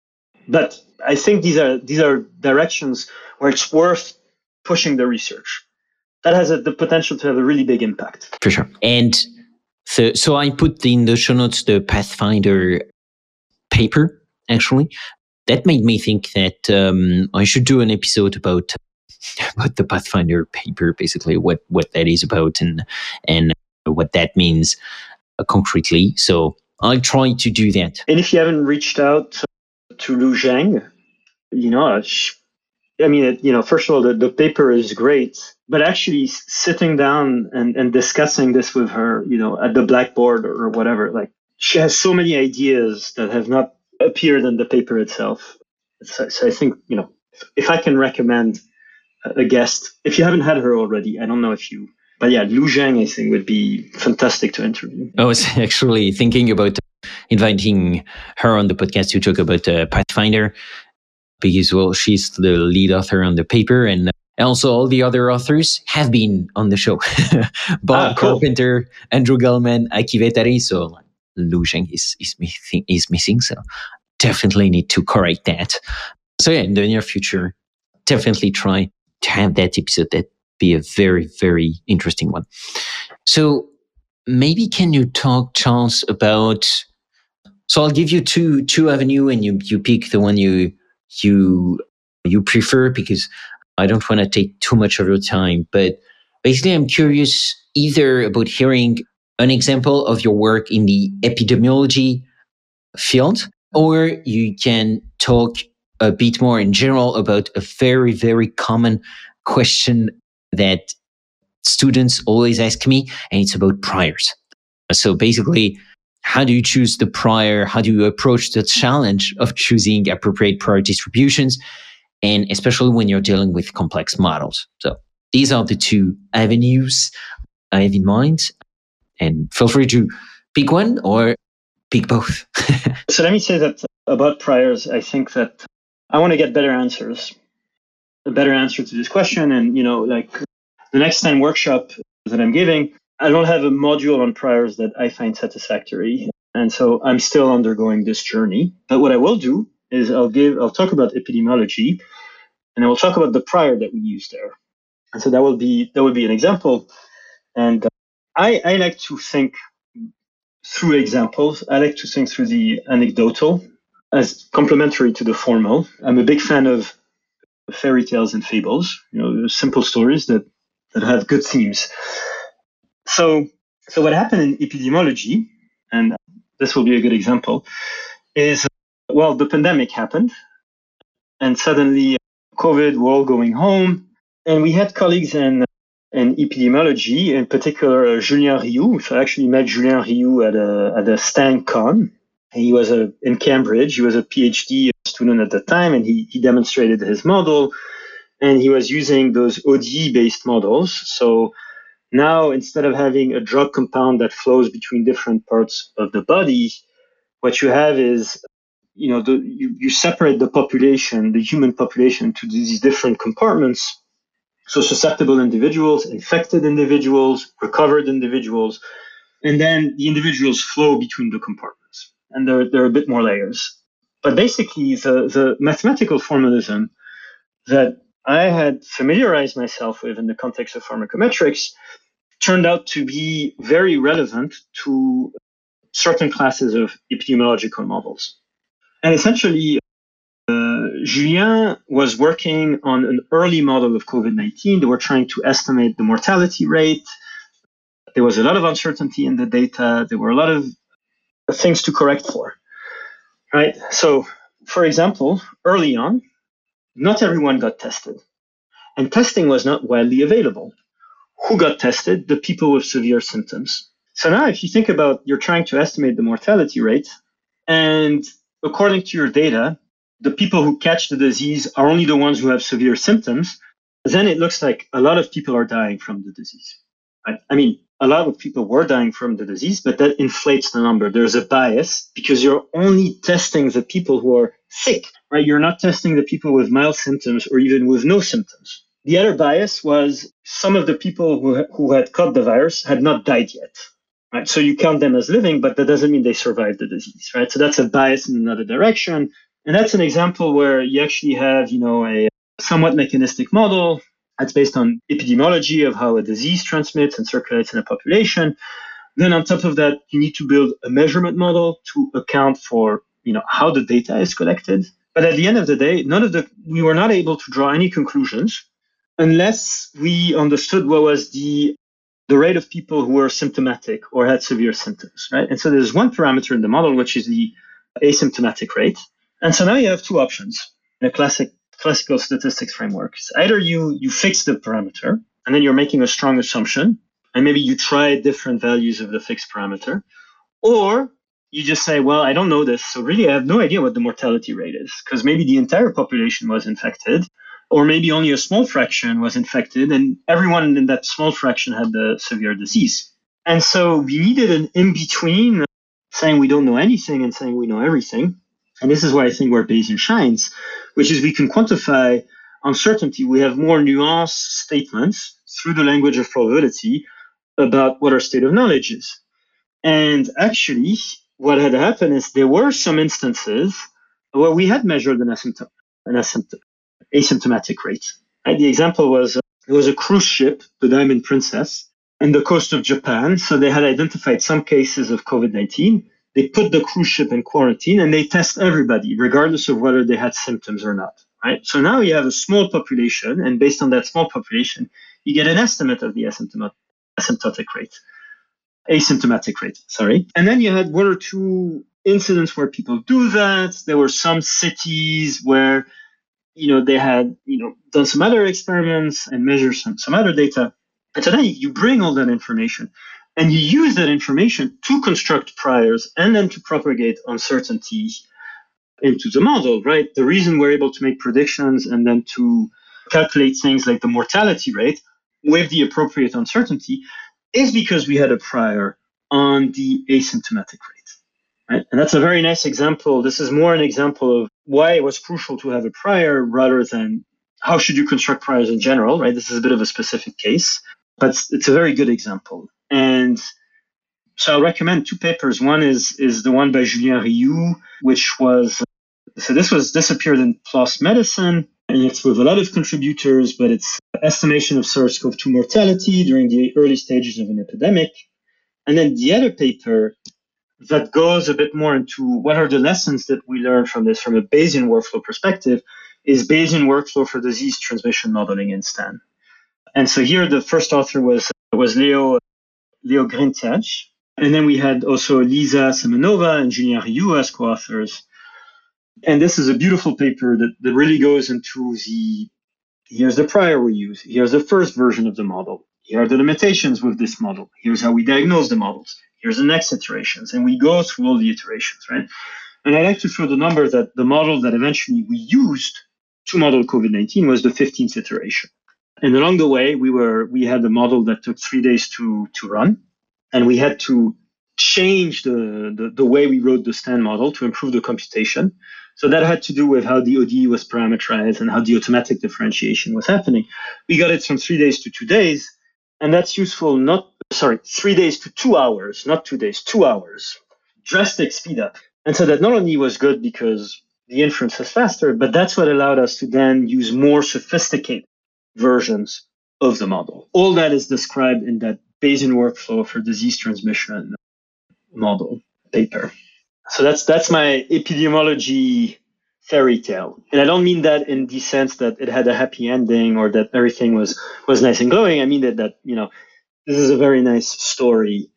But I think these are these are directions where it's worth pushing the research. That has a, the potential to have a really big impact. For sure. And so, so I put in the show notes the Pathfinder paper, actually. That made me think that um, I should do an episode about about the Pathfinder paper, basically what what that is about and and what that means uh, concretely. So I'll try to do that. And if you haven't reached out to Lu Zhang, you know, I mean, you know, first of all, the, the paper is great, but actually sitting down and, and discussing this with her, you know, at the blackboard or whatever, like she has so many ideas that have not appeared in the paper itself. So, so I think, you know, if, I can recommend a guest. If you haven't had her already, I don't know if you, but yeah, Lu Zhang, I think would be fantastic to interview. I was actually thinking about inviting her on the podcast to talk about uh, Pathfinder because, well, she's the lead author on the paper and also all the other authors have been on the show. Bob ah, cool. Carpenter, Andrew Gelman, Aki Vehtari. So Lu Zhang is, is, is missing. So definitely need to correct that. So yeah, in the near future, definitely try to have that episode that be a very very interesting one so maybe can you talk charles about so i'll give you two two avenue and you you pick the one you you you prefer because i don't want to take too much of your time but basically i'm curious either about hearing an example of your work in the epidemiology field or you can talk a bit more in general about a very, very common question that students always ask me, and it's about priors. So basically, how do you choose the prior? How do you approach the challenge of choosing appropriate prior distributions? And especially when you're dealing with complex models. So these are the two avenues I have in mind. And feel free to pick one or pick both. so let me say that about priors, I think that I want to get better answers, a better answer to this question. And, you know, like the next time workshop that I'm giving, I don't have a module on priors that I find satisfactory. And so I'm still undergoing this journey. But what I will do is I'll give, I'll talk about epidemiology and I will talk about the prior that we use there. And so that will be, that would be an example. And uh, I, I like to think through examples. I like to think through the anecdotal as complementary to the formal. I'm a big fan of fairy tales and fables, you know, simple stories that, that have good themes. So, so what happened in epidemiology, and this will be a good example, is well, the pandemic happened, and suddenly COVID, we're all going home, and we had colleagues in in epidemiology, in particular uh, Julien Riou. So I actually met Julien Riou at a at a STANCon. He was a in Cambridge. He was a PhD student at the time, and he he demonstrated his model, and he was using those ODE based models. So now, instead of having a drug compound that flows between different parts of the body, what you have is, you know, the, you, you separate the population, the human population, to these different compartments. So susceptible individuals, infected individuals, recovered individuals, and then the individuals flow between the compartments. And there, there are a bit more layers. But basically, the, the mathematical formalism that I had familiarized myself with in the context of pharmacometrics turned out to be very relevant to certain classes of epidemiological models. And essentially, uh, Julien was working on an early model of COVID 19. They were trying to estimate the mortality rate. There was a lot of uncertainty in the data. There were a lot of things to correct for. Right? So, for example, early on, not everyone got tested, and testing was not widely available who got tested? The people with severe symptoms. So now, if you think about you're trying to estimate the mortality rate, and according to your data, the people who catch the disease are only the ones who have severe symptoms, then it looks like a lot of people are dying from the disease. Right? I mean, a lot of people were dying from the disease, but that inflates the number. There's a bias because you're only testing the people who are sick, right? You're not testing the people with mild symptoms or even with no symptoms. The other bias was some of the people who, who had caught the virus had not died yet. Right? So you count them as living, but that doesn't mean they survived the disease, right? So that's a bias in another direction. And that's an example where you actually have, you know, a somewhat mechanistic model that's based on epidemiology of how a disease transmits and circulates in a population. Then on top of that, you need to build a measurement model to account for, you know, how the data is collected. But at the end of the day, none of the we were not able to draw any conclusions unless we understood what was the the rate of people who were symptomatic or had severe symptoms, right? And so there's one parameter in the model which is the asymptomatic rate. And so now you have two options in a classic classical statistics framework. It's either you you fix the parameter and then you're making a strong assumption, and maybe you try different values of the fixed parameter, or you just say, well, I don't know this, so really I have no idea what the mortality rate is, because maybe the entire population was infected, or maybe only a small fraction was infected, and everyone in that small fraction had the severe disease. And so we needed an in between saying we don't know anything and saying we know everything. And this is why I think where Bayesian shines, which is we can quantify uncertainty. We have more nuanced statements through the language of probability about what our state of knowledge is. And actually, what had happened is there were some instances where we had measured an asymptom, an asymptom, asymptomatic rate. Right? The example was it was a cruise ship, the Diamond Princess, in the coast of Japan. So they had identified some cases of COVID 19. They put the cruise ship in quarantine and they test everybody, regardless of whether they had symptoms or not. Right? So now you have a small population, and based on that small population, you get an estimate of the asymptomatic rate. Asymptomatic rate, sorry. And then you had one or two incidents where people do that. There were some cities where you know, they had, you know, done some other experiments and measured some, some other data. And so then you bring all that information and you use that information to construct priors and then to propagate uncertainty into the model, right? The reason we're able to make predictions and then to calculate things like the mortality rate with the appropriate uncertainty is because we had a prior on the asymptomatic rate. And that's a very nice example. This is more an example of why it was crucial to have a prior rather than how should you construct priors in general, right? This is a bit of a specific case, but it's a very good example. And so I'll recommend two papers. One is is the one by Julien Riou, which was so this was this appeared in PLOS Medicine, and it's with a lot of contributors, but it's estimation of SARS-CoV-2 mortality during the early stages of an epidemic. And then the other paper that goes a bit more into what are the lessons that we learned from this from a Bayesian workflow perspective is Bayesian workflow for disease transmission modeling in STAN. And so here the first author was was Leo Leo Grinsztajn. And then we had also Liza Semenova and Julien Riou as co-authors. And this is a beautiful paper that, that really goes into the here's the prior we use, here's the first version of the model, here are the limitations with this model, here's how we diagnose the models, here's the next iterations, and we go through all the iterations, right? And I like to throw the number that the model that eventually we used to model COVID-19 was the 15th iteration. And along the way, we were we had a model that took three days to to run, and we had to change the, the, the way we wrote the STAN model to improve the computation. So that had to do with how the ODE was parameterized and how the automatic differentiation was happening. We got it from three days to two days, and that's useful not sorry, three days to two hours, not two days, two hours. Drastic speed up. And so that not only was good because the inference was faster, but that's what allowed us to then use more sophisticated versions of the model. All that is described in that Bayesian workflow for disease transmission model paper. So that's that's my epidemiology fairy tale. And I don't mean that in the sense that it had a happy ending or that everything was was nice and glowing. I mean that that, you know, this is a very nice story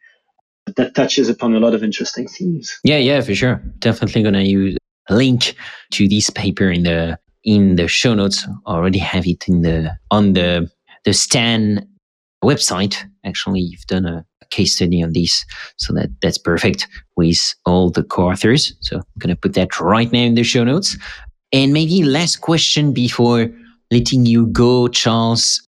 that touches upon a lot of interesting themes. Yeah, yeah, for sure. Definitely gonna use a link to this paper in the in the show notes. I already have it in the on the the Stan website. Actually, you've done a, a case study on this, so that that's perfect with all the co-authors. So I'm gonna put that right now in the show notes. And maybe last question before letting you go, Charles.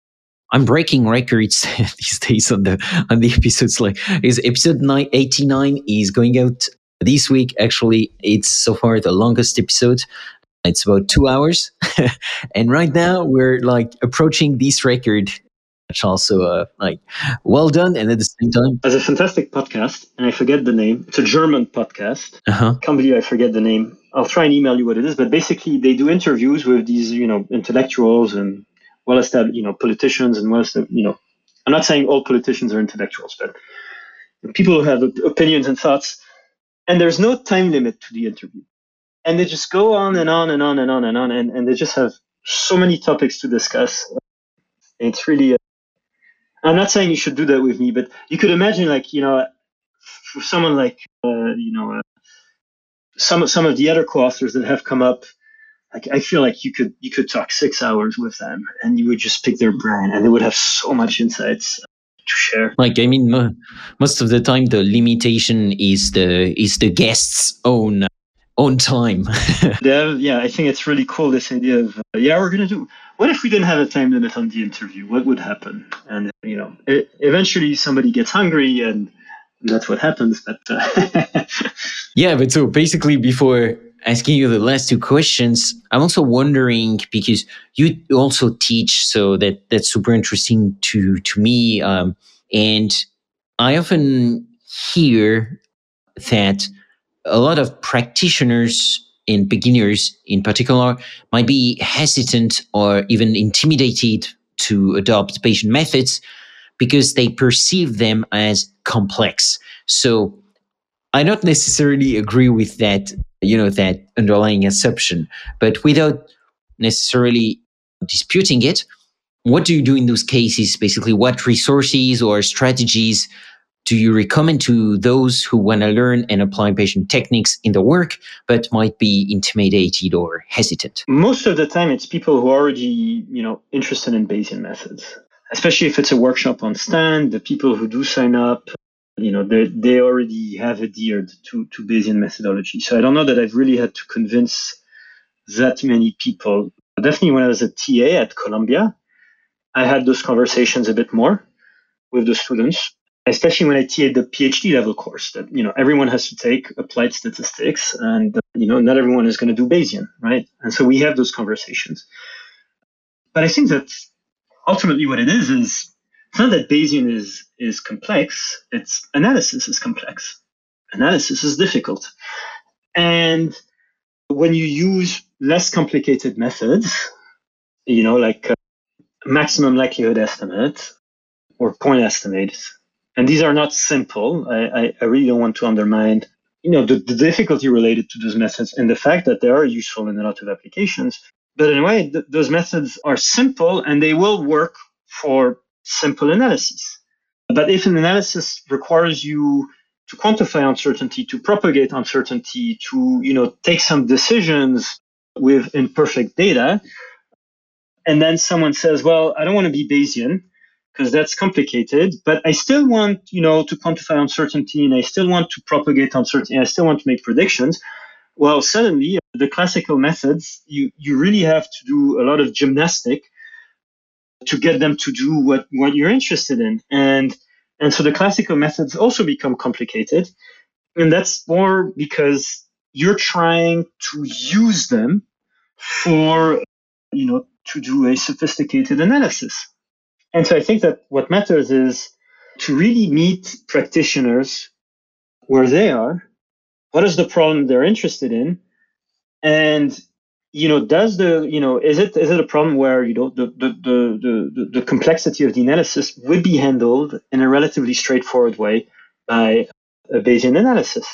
I'm breaking records these days on the on the episodes. Like, is episode 89 is going out this week. Actually, it's so far the longest episode. It's about two hours, and right now we're like approaching this record which also uh, like well done and at the same time as a fantastic podcast and i forget the name it's a german podcast uh-huh. can't believe i forget the name i'll try and email you what it is but basically they do interviews with these you know intellectuals and well established you know politicians and well established you know i'm not saying all politicians are intellectuals but people who have opinions and thoughts and there's no time limit to the interview. And they just go on and on and on and on and on and, and they just have so many topics to discuss. It's really I'm not saying you should do that with me, but you could imagine, like you know, for someone like uh, you know, uh, some of some of the other co-authors that have come up, like I feel like you could you could talk six hours with them, and you would just pick their brain, and they would have so much insights to share. Like I mean, most of the time the limitation is the is the guest's own own time. yeah, yeah, I think it's really cool this idea of uh, yeah, we're gonna do what if we didn't have a time limit on the interview? What would happen? And you know, it, eventually somebody gets hungry, and that's what happens. But uh, yeah, but so basically, before asking you the last two questions, I'm also wondering because you also teach, so that that's super interesting to to me, um, and I often hear that a lot of practitioners and beginners in particular might be hesitant or even intimidated to adopt Bayesian methods because they perceive them as complex. So I don't necessarily agree with that, you know, that underlying assumption, but without necessarily disputing it, what do you do in those cases? Basically, what resources or strategies do you recommend to those who want to learn and apply Bayesian techniques in the work, but might be intimidated or hesitant? Most of the time, it's people who are already, you know, interested in Bayesian methods. especially if it's a workshop on Stan, the people who do sign up, you know, they, they already have adhered to, to Bayesian methodology. So I don't know that I've really had to convince that many people. Definitely when I was a TA at Columbia, I had those conversations a bit more with the students, especially when I TA'd the PhD level course that, you know, everyone has to take applied statistics and, you know, not everyone is going to do Bayesian, right? And so we have those conversations. But I think that ultimately what it is is it's not that Bayesian is is complex. It's analysis is complex. Analysis is difficult, and when you use less complicated methods, you know, like uh, maximum likelihood estimate or point estimates, and these are not simple. I, I, I really don't want to undermine, you know, the, the difficulty related to those methods and the fact that they are useful in a lot of applications. But in a way, th- those methods are simple and they will work for simple analyses. But if an analysis requires you to quantify uncertainty, to propagate uncertainty, to you know take some decisions with imperfect data, and then someone says, "Well, I don't want to be Bayesian because that's complicated, but I still want you know to quantify uncertainty, and I still want to propagate uncertainty, I still want to make predictions." Well, suddenly the classical methods, you you really have to do a lot of gymnastic to get them to do what, what you're interested in. And, and so the classical methods also become complicated. And that's more because you're trying to use them for, you know, to do a sophisticated analysis. And so I think that what matters is to really meet practitioners where they are. What is the problem they're interested in? And you know, does the, you know, is it is it a problem where you know the the the the, the complexity of the analysis would be handled in a relatively straightforward way by a Bayesian analysis?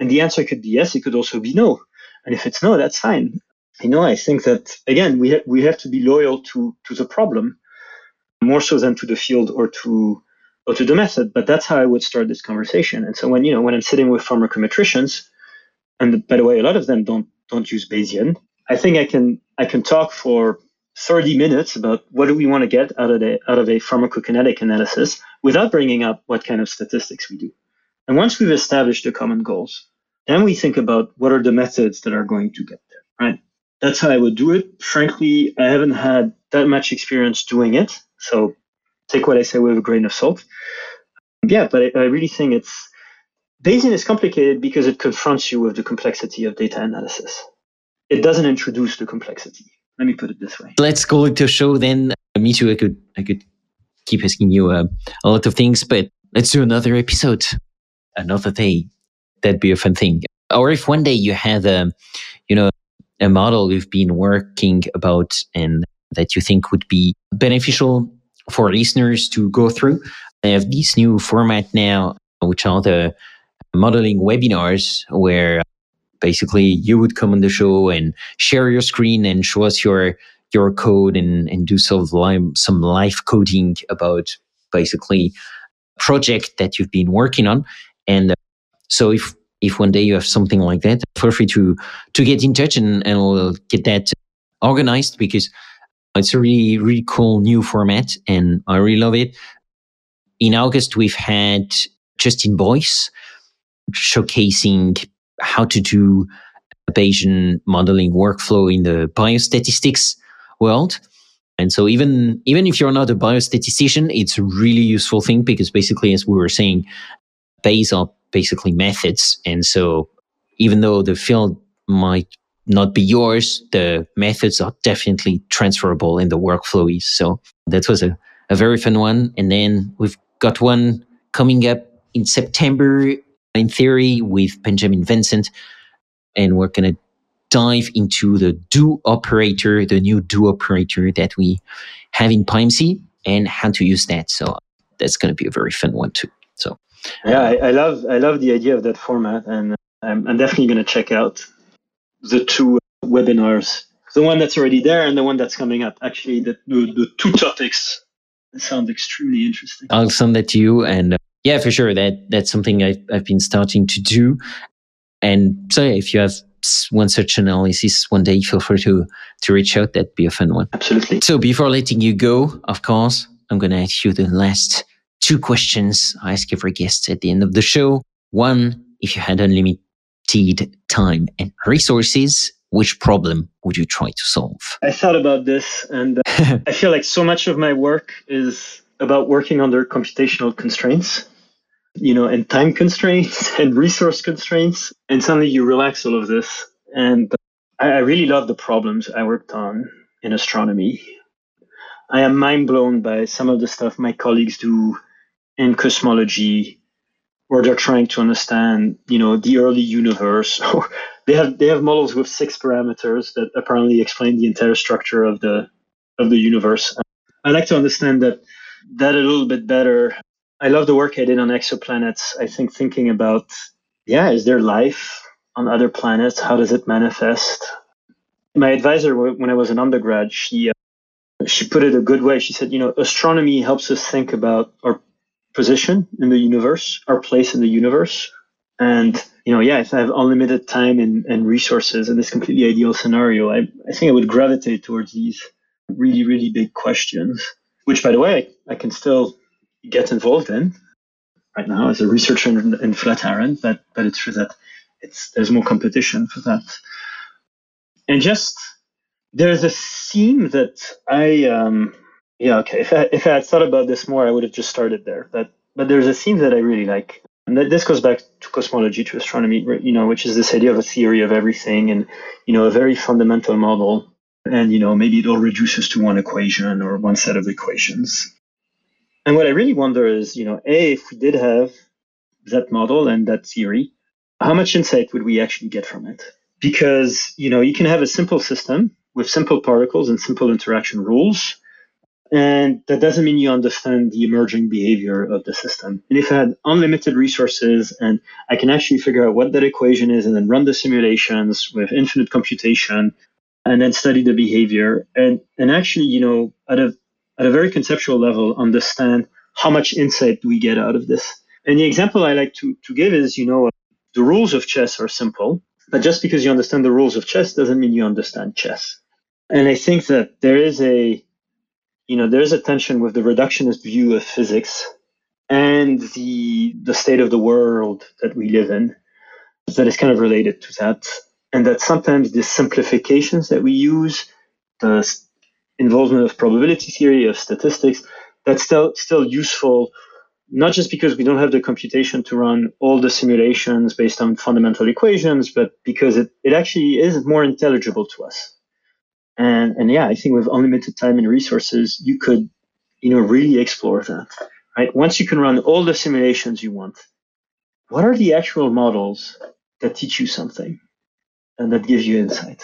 And the answer could be yes. It could also be no. And if it's no, that's fine. You know, I think that again, we ha- we have to be loyal to to the problem more so than to the field or to or to the method. But that's how I would start this conversation. And so when you know when I'm sitting with pharmacometricians, and by the way, a lot of them don't don't use Bayesian. I think I can I can talk for 30 minutes about what do we want to get out of a out of a pharmacokinetic analysis without bringing up what kind of statistics we do. And once we've established the common goals, then we think about what are the methods that are going to get there, right? That's how I would do it. Frankly, I haven't had that much experience doing it, so take what I say with a grain of salt. Yeah, but I, I really think it's Bayesian is complicated because it confronts you with the complexity of data analysis it doesn't introduce the complexity. Let me put it this way. Let's go to a show then. Uh, me too. I could I could keep asking you uh, a lot of things, but let's do another episode, another day. That'd be a fun thing. Or if one day you have a, you know, a model you've been working about and that you think would be beneficial for listeners to go through. I have this new format now, which are the modeling webinars where basically you would come on the show and share your screen and show us your your code and and do some live, some live coding about basically project that you've been working on. And uh, so if if one day you have something like that feel free to to get in touch and, and we'll get that organized because it's a really really cool new format and i really love it. In august we've had justin boyce showcasing how to do a Bayesian modeling workflow in the biostatistics world. And so even, even if you're not a biostatistician, it's a really useful thing because basically, as we were saying, Bayes are basically methods. And so even though the field might not be yours, the methods are definitely transferable in the workflow is. So that was a, a very fun one. And then we've got one coming up in September in theory with Benjamin Vincent. And we're going to dive into the do operator, the new do operator that we have in PyMC and how to use that. So that's going to be a very fun one too. So yeah, I, I love I love the idea of that format, and I'm, I'm definitely going to check out the two webinars, the one that's already there and the one that's coming up. Actually, the the, the two topics sound extremely interesting. I'll send that to you, and uh, yeah, for sure. That that's something I've, I've been starting to do. And so, yeah, if you have one such analysis one day, feel free to to reach out. That'd be a fun one. Absolutely. So before letting you go, of course, I'm going to ask you the last two questions I ask every guest at the end of the show. One, if you had unlimited time and resources, which problem would you try to solve? I thought about this and uh, I feel like so much of my work is about working under computational constraints, you know, and time constraints and resource constraints. And suddenly you relax all of this. And I, really love the problems I worked on in astronomy. I am mind blown by some of the stuff my colleagues do in cosmology, where they're trying to understand, you know, the early universe. they have they have models with six parameters that apparently explain the entire structure of the of the universe. I like to understand that that a little bit better. I love the work I did on exoplanets. I think thinking about, yeah, is there life on other planets? How does it manifest? My advisor, when I was an undergrad, she uh, she put it a good way. She said, you know, astronomy helps us think about our position in the universe, our place in the universe, and you know, yeah, if I have unlimited time and, and resources in this completely ideal scenario, I, I think I would gravitate towards these really, really big questions which, by the way, I can still get involved in right now as a researcher in, in Flatiron, but but it's true that it's there's more competition for that. And just there's a theme that I um yeah okay if I if I had thought about this more I would have just started there. But but there's a theme that I really like. And this goes back to cosmology to astronomy you know which is this idea of a theory of everything and you know a very fundamental model. And you know maybe it all reduces to one equation or one set of equations and what i really wonder is you know a if we did have that model and that theory how much insight would we actually get from it because you know you can have a simple system with simple particles and simple interaction rules and that doesn't mean you understand the emerging behavior of the system. And if I had unlimited resources and I can actually figure out what that equation is and then run the simulations with infinite computation, and then study the behavior and and actually you know at a at a very conceptual level understand how much insight do we get out of this. And the example i like to to give is you know uh, the rules of chess are simple but just because you understand the rules of chess doesn't mean you understand chess. And i think that there is a you know there is a tension with the reductionist view of physics and the the state of the world that we live in that is kind of related to that and that sometimes the simplifications that we use, the involvement of probability theory, of statistics, that's still still useful, not just because we don't have the computation to run all the simulations based on fundamental equations, but because it, it actually is more intelligible to us. And and yeah, I think with unlimited time and resources, you could, you know, really explore that. Right? Once you can run all the simulations you want, what are the actual models that teach you something? and that gives you insight.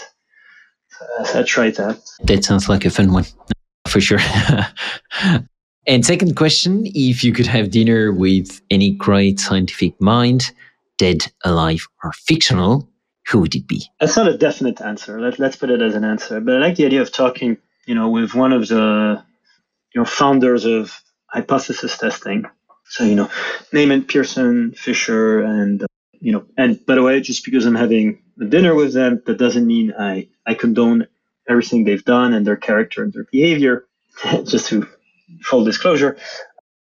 I tried that. That sounds like a fun one, for sure. and second question: If you could have dinner with any great scientific mind, dead, alive, or fictional, who would it be? That's not a definite answer. Let, let's put it as an answer. But I like the idea of talking, you know, with one of the, you know, founders of hypothesis testing. So you know, Neyman Pearson, Fisher, and you know, and by the way, just because I'm having a dinner with them, that doesn't mean I, I condone everything they've done and their character and their behavior, just to full disclosure.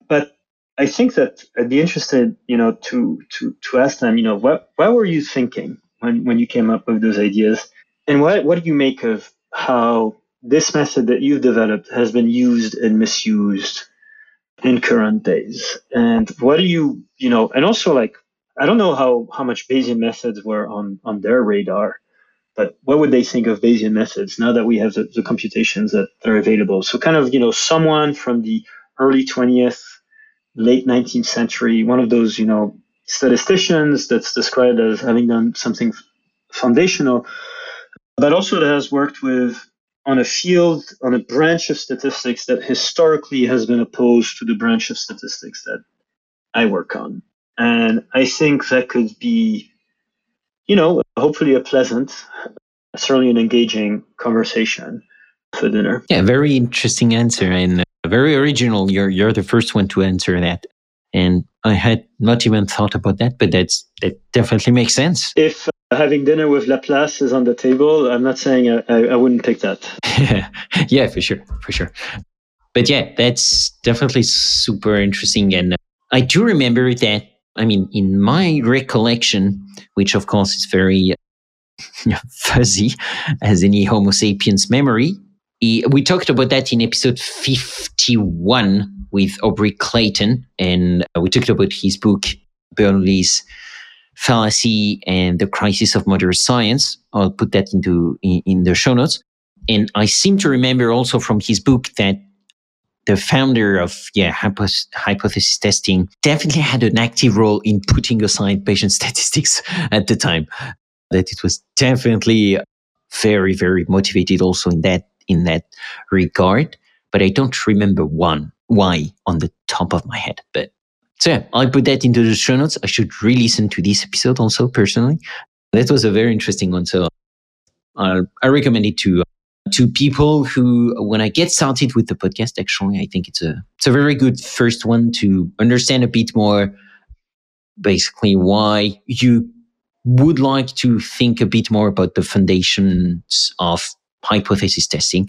But I think that I'd be interested, you know, to to to ask them, you know, what what were you thinking when when you came up with those ideas, and what what do you make of how this method that you've developed has been used and misused in current days, and what do you, you know, and also like I don't know how, how much Bayesian methods were on, on their radar, but what would they think of Bayesian methods now that we have the, the computations that are available? So kind of, you know, someone from the early 20th, late 19th century, one of those, you know, statisticians that's described as having done something foundational, but also that has worked with on a field, on a branch of statistics that historically has been opposed to the branch of statistics that I work on. And I think that could be, you know, hopefully a pleasant, certainly an engaging conversation for dinner. Yeah, very interesting answer and uh, very original. You're you're the first one to answer that. And I had not even thought about that, but that's that definitely makes sense. If uh, having dinner with Laplace is on the table, I'm not saying I, I, I wouldn't take that. yeah, for sure, for sure. but yeah, that's definitely super interesting. And I do remember that, I mean, in my recollection, which of course is very uh, fuzzy as any Homo sapiens memory, we talked about that in episode 51 with Aubrey Clayton, and uh, we talked about his book, Bernoulli's Fallacy and the Crisis of Modern Science. I'll put that into in, in the show notes. And I seem to remember also from his book that the founder of yeah hypothesis testing definitely had an active role in putting aside Bayesian statistics at the time. That it was definitely very very motivated also in that in that regard but i don't remember one why on the top of my head but so yeah i'll put that into the show notes. I should re-listen to this episode also personally. That was a very interesting one so i i recommend it to to people who, when I get started with the podcast, actually, I think it's a, it's a very good first one to understand a bit more basically why you would like to think a bit more about the foundations of hypothesis testing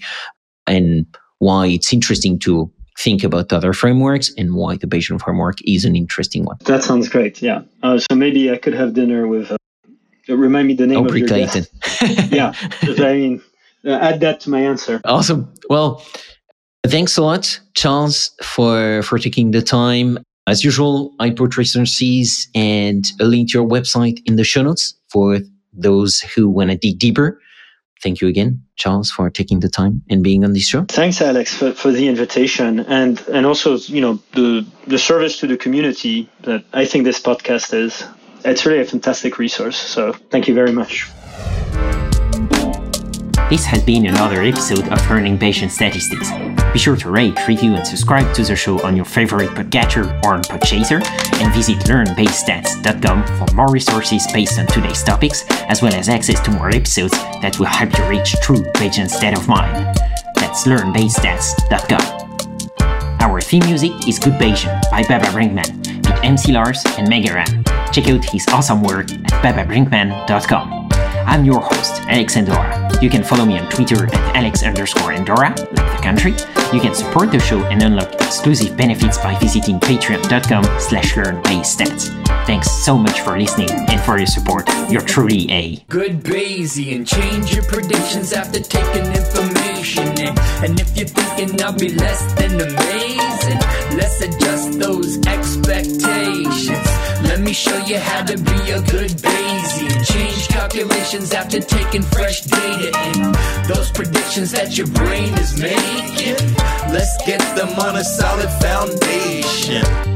and why it's interesting to think about other frameworks and why the Bayesian framework is an interesting one. That sounds great. Yeah. Uh, so maybe I could have dinner with. Uh, remind me the name Aubrey of your Clayton. yeah. I mean, Uh, add that to my answer. Awesome. Well, thanks a lot, Charles, for for taking the time. As usual, I put resources and a link to your website in the show notes for those who want to dig deeper. Thank you again, Charles, for taking the time and being on this show. Thanks, Alex, for, for the invitation and and also you know the the service to the community that I think this podcast is. It's really a fantastic resource. So thank you very much. This has been another episode of Learning Bayesian Statistics. Be sure to rate, review, and subscribe to the show on your favorite podcatcher or on Podchaser, and visit learnbayesstats.com for more resources based on today's topics, as well as access to more episodes that will help you reach true Bayesian state of mind. That's learnbayesstats.com. Our theme music is Good Bayesian by Baba Brinkman with MC Lars and Mega Ran. Check out his awesome work at bababrinkman.com. I'm your host, Alex Andorra. You can follow me on Twitter at Alex underscore Andorra, like the country. You can support the show and unlock exclusive benefits by visiting patreon.com slash learnbayesstats. Thanks so much for listening and for your support. You're truly a good Bayesian. Change your predictions after taking information in. And if you're thinking I'll be less than amazing, let's adjust those expectations. Let me show you how to be a good Bayesian. Change calculations after taking fresh data in. Those predictions that your brain is making, let's get them on a solid foundation.